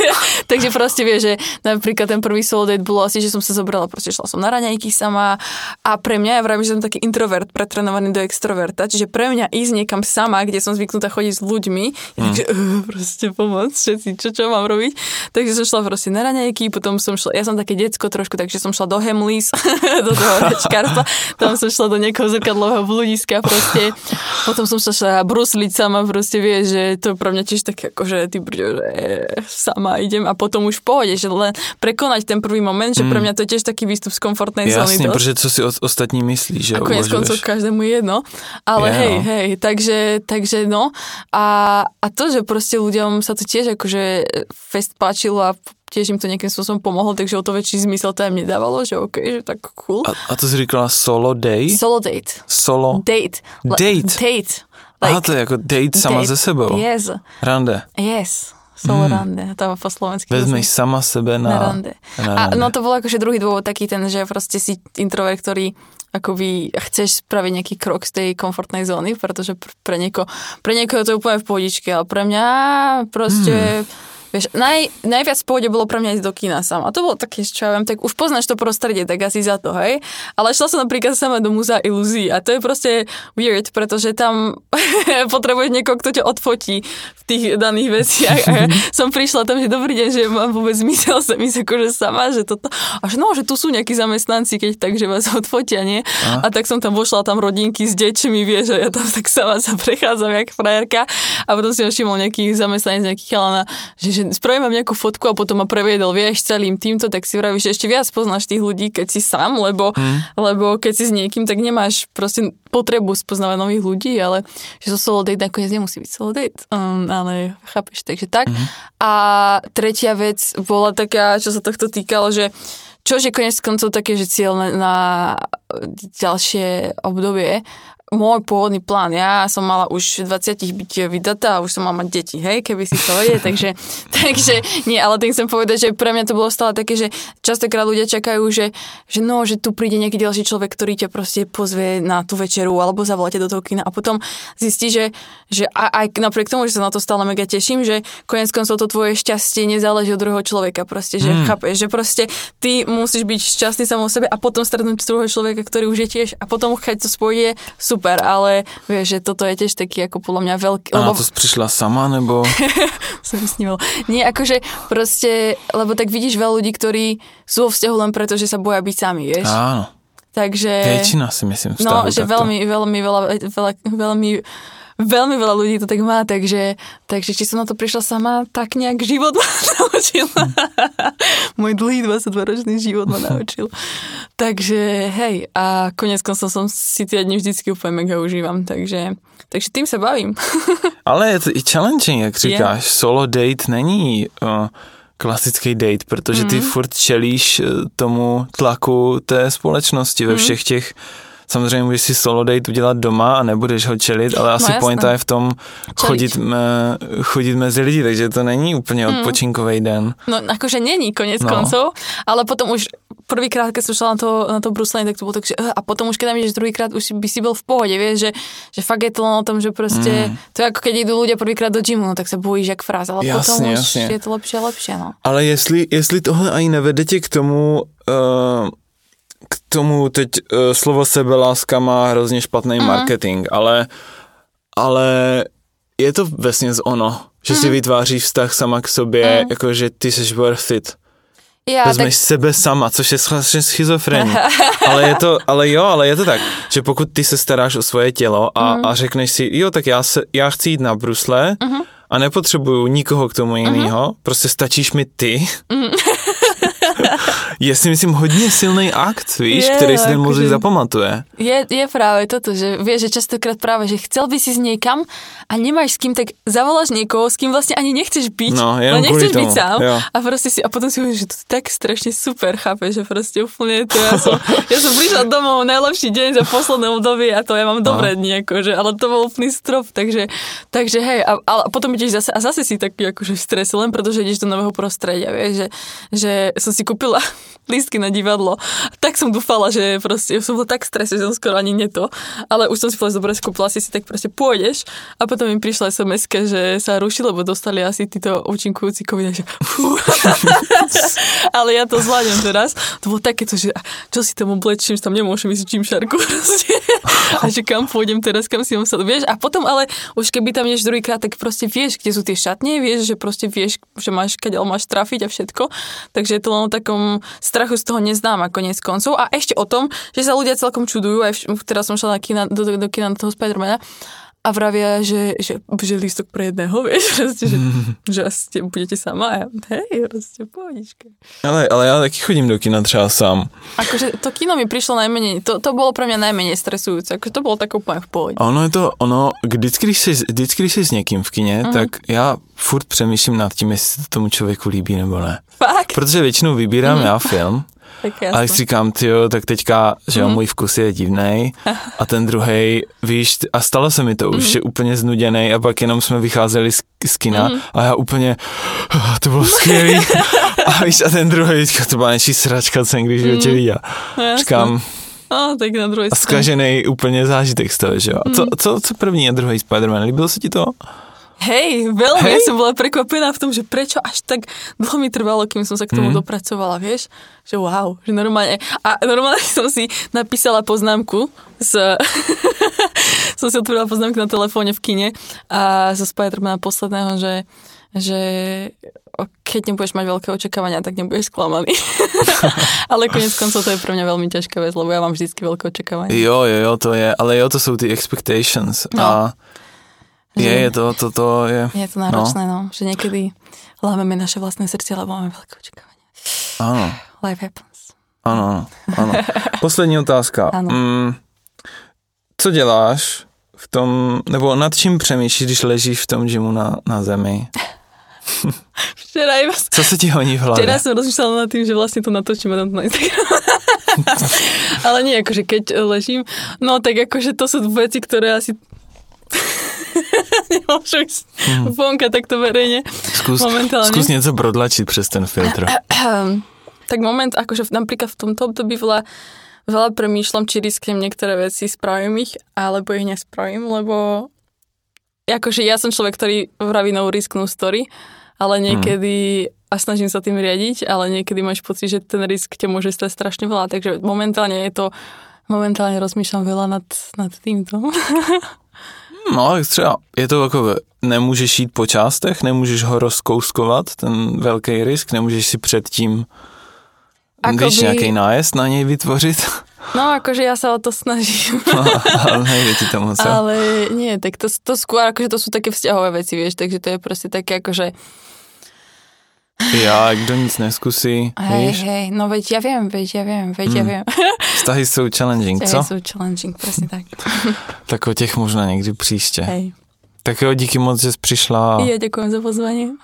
Takže proste vieš, že napríklad ten prvý solo date bolo asi, že som sa zobrala, proste šla som na raňajky sama a pre mňa, ja vravím, že som taký introvert pretrenovaný do extroverta, čiže pre mňa ísť niekam sama, kde som zvyknutá chodiť s ľuďmi, mm. takže uh, proste pomoc, všetci, čo, čo mám robiť. Takže som šla proste na raňajky, potom som šla, ja som také decko trošku, takže som šla do Hemlis, do toho rečkárstva, tam som šla do nejakého zrkadlového blúdiska proste. Potom som sa šla brusliť sama, proste vie, že to pre mňa tiež také ako, že ty brďo, že sama idem a potom už v pohode, že len prekonať ten prvý moment, že pre mm. mňa to je tiež taký výstup z komfortnej zóny. Jasne, pretože co si ostatní myslí, že A konec koncov každému jedno. Ale yeah. hej, hej, takže takže, no. A, a to, že proste ľuďom sa to tiež akože fest páčilo a tiež im to nejakým spôsobom pomohlo, takže o to väčší zmysel to aj mne dávalo, že OK, že tak cool. A, a to si říkala solo day? Solo date. Solo? Date. Date? Date. Like, Aha, to je ako date sama date. ze sebou. Yes. Rande. Yes. Solo hmm. rande, to po slovensky. Vezmeš sama sebe na, na rande. Na rande. A no to bol akože druhý dôvod taký ten, že proste si introvert, ktorý akoby chceš spraviť nejaký krok z tej komfortnej zóny, pretože pre nieko, pre niekoho je to úplne v pohodičke, ale pre mňa proste... Hmm Vieš, naj, najviac v pôde bolo pre mňa ísť do kina sám. A to bolo také, čo ja viem, tak už poznáš to prostredie, tak asi za to, hej. Ale šla som napríklad sama do múzea ilúzií a to je proste weird, pretože tam potrebuješ niekoho, kto ťa odfotí v tých daných veciach. A ja som prišla tam, že dobrý deň, že mám vôbec zmysel sa mi akože sama, že toto. A že no, že tu sú nejakí zamestnanci, keď tak, že vás odfotia, nie? A? a tak som tam vošla tam rodinky s deťmi, vieš, a ja tam tak sama sa prechádzam, jak frajerka. A potom si všimol nejaký zamestnanec, nejaký chalana, že, že že spravím vám nejakú fotku a potom ma previedol, vieš, celým týmto, tak si vravíš, že ešte viac poznáš tých ľudí, keď si sám, lebo, mm. lebo keď si s niekým, tak nemáš proste potrebu spoznávať nových ľudí, ale že so solo date nakoniec nemusí byť solo date, um, ale chápeš, takže tak. Mm. A tretia vec bola taká, čo sa tohto týkalo, že čo je konec koncov také, že cieľ na, na ďalšie obdobie môj pôvodný plán, ja som mala už 20 byť vydatá a už som mala mať deti, hej, keby si to vedie, takže, takže nie, ale tým chcem povedať, že pre mňa to bolo stále také, že častokrát ľudia čakajú, že, že no, že tu príde nejaký ďalší človek, ktorý ťa proste pozve na tú večeru alebo zavoláte do toho kina a potom zistí, že, že aj napriek tomu, že sa na to stále mega teším, že konec koncov to tvoje šťastie nezáleží od druhého človeka, proste, že mm. chápeš, že proste ty musíš byť šťastný samou sebe a potom stretnúť druhého človeka, ktorý už je tiež a potom keď to spojí, super, ale vieš, že toto je tiež taký ako podľa mňa veľký... A lebo... to prišla sama, nebo... som vysníval. Nie, akože proste, lebo tak vidíš veľa ľudí, ktorí sú vo vzťahu len preto, že sa boja byť sami, vieš? Áno. Takže... Väčšina si myslím vzťahu No, že takto. veľmi, veľmi veľa, veľa, veľmi veľmi veľa ľudí to tak má, takže, takže či som na to prišla sama, tak nejak život ma naučil. Môj dlhý 22-ročný život ma naučil. takže hej, a konec koncov som si tie dni vždycky úplne mega užívam, takže, takže tým sa bavím. Ale je to i challenging, jak říkáš, je. solo date není... Uh, klasický date, protože ty mm. furt čelíš eh, tomu tlaku té společnosti ve mm. všech těch Samozřejmě můžeš si solo date udělat doma a nebudeš ho čelit, ale asi no, pointa je v tom chodit, me, chodit mezi lidi, takže to není úplně mm. odpočinkový den. No akože není konec no. koncov, ale potom už prvýkrát, keď som šla na to, na to bruslenie, tak to bolo tak, že a potom už keď tam ideš druhýkrát, už by si bol v pohode, vieš, že, že fakt je to len o tom, že proste, mm. to je ako keď idú ľudia prvýkrát do gymu, no tak sa bojíš jak fráz, ale jasne, potom už jasne. je to lepšie a lepšie, no. Ale jestli, jestli tohle ani nevede tě k tomu, uh, tomu teď uh, slovo sebeláska má hrozně špatný mm. marketing, ale, ale je to vesně ono, že mm. si vytváříš vztah sama k sobě, mm. jako že ty jsi worth it. Já, Vezmeš tak... sebe sama, což je schizofrení. ale, je to, ale jo, ale je to tak, že pokud ty se staráš o svoje tělo a, mm. a řekneš si, jo, tak já, se, já chci jít na brusle mm-hmm. a nepotřebuju nikoho k tomu jiného, mm-hmm. prostě stačíš mi ty. Mm. je si myslím hodně silný akt, víš, je, který si ten mozek zapamatuje. Je, je práve toto, že vieš, že častokrát práve, že chcel by si s niekam a nemáš s kým, tak zavoláš niekoho, s kým vlastne ani nechceš byť, no, len nechceš byť sám jo. a proste si, a potom si uvieš, že to je tak strašne super, chápeš, že proste úplne to ja som, ja som prišla domov najlepší deň za posledné obdobie a to ja mám dobré no. dni, akože, ale to bol úplný strop, takže, takže hej, a, a potom ideš zase, a zase si taký akože v strese, len pretože ideš do nového prostredia, vieš, že, že som si kúpila lístky na divadlo. Tak som dúfala, že proste som bola tak strese, že som skoro ani neto. Ale už som si povedala, dobre, skúpila si si, tak proste pôjdeš. A potom mi prišla sms že sa ruší, lebo dostali asi títo účinkujúci covid, že Ale ja to zvládnem teraz. To bolo takéto, že čo si tam oblečím, že tam nemôžem ísť čím šarku A že kam pôjdem teraz, kam si mám sa... Vieš, a potom ale už keby tam ideš druhýkrát, tak proste vieš, kde sú tie šatne, vieš, že proste vieš, že máš, keď máš trafiť a všetko. Takže je to len o takom strachu z toho neznáma konec koncov. A ešte o tom, že sa ľudia celkom čudujú, aj teraz som šla na kina, do, do, do kina toho Spidermana, a vravia, že, že, že lístok pre jedného, vieš, proste, že, že asi budete sama a hej, proste pohodička. Ale, ale ja taky chodím do kina třeba sám. Akože to kino mi prišlo najmenej, to, to bolo pre mňa najmenej stresujúce, akože to bolo tak úplne v pohode. Ono je to, ono, vždycky, když jsi, vždycky, když jsi s někým v kině, mm. tak já furt přemýšlím nad tím, jestli to tomu člověku líbí nebo ne. Fakt? Protože většinou vybírám mm. já film tak a jak říkám, ty tak teďka, že mm. můj vkus je divný a ten druhý, víš, a stalo se mi to mm. už, je úplně znuděný a pak jenom jsme vycházeli z, z kina mm. a já úplně, oh, to bylo skvělý a víš, a ten druhý, to byla něčí sračka, jsem když mm. tě viděl. No, Říkám, a, tak na druhé A zkažený úplně zážitek z toho, že jo. A co, co, co první a druhý Spider-Man, líbilo se ti to? Hej, veľmi. Hej? Ja som bola prekvapená v tom, že prečo až tak dlho mi trvalo, kým som sa k tomu mm. dopracovala, vieš? Že wow, že normálne. A normálne som si napísala poznámku z... som si otvorila poznámku na telefóne v kine a zo Spidermana posledného, že že keď nebudeš mať veľké očakávania, tak nebudeš sklamaný. ale konec koncov to je pre mňa veľmi ťažká vec, lebo ja mám vždy veľké očakávania. Jo, jo, jo, to je, ale jo, to sú tie expectations. No. A je, je to, to, to je... Je to náročné, no. no že niekedy lámeme naše vlastné srdce, lebo máme veľké očakávania. Áno. Life happens. Áno, áno, áno. Poslední otázka. Ano. Mm, co děláš v tom, nebo nad čím přemýšlíš, když ležíš v tom gymu na, na zemi? Včera iba... Co sa ti honí v hlave? Včera som rozmýšľala nad tým, že vlastne to natočím a dám to na Instagram. Ale nie, akože keď ležím, no tak akože to sú veci, ktoré asi nemôžu ísť hmm. vonka takto verejne skús, momentálne. Skús niečo prodlačiť přes ten filtr. tak moment, akože napríklad v tomto období veľa, veľa premýšľam, či risknem niektoré veci, spravím ich, alebo ich nespravím, lebo akože ja som človek, ktorý vraví no risk, no story, ale hmm. niekedy hmm. a snažím sa tým riadiť, ale niekedy máš pocit, že ten risk ťa môže stať strašne veľa, takže momentálne je to momentálne rozmýšľam veľa nad, nad týmto. No, ale třeba je to takové, nemůžeš jít po částech, nemůžeš ho rozkouskovat, ten velký risk, nemůžeš si předtím Akoby... Víš, nejaký nájezd na nej vytvořit? No, akože ja sa o to snažím. No, ale nejde ti to moc. Ale nie, tak to, to skôr, akože to sú také vzťahové veci, vieš, takže to je proste také akože... Ja, kto nic neskusí, hej, víš? Hej, no veď ja viem, veď ja viem, veď hmm. ja viem. Vztahy sú challenging, Vztahy co? sú challenging, presne tak. tak o těch možná někdy příště. Hej. Tak jo, díky moc, že jsi přišla. Ja ďakujem za pozvanie.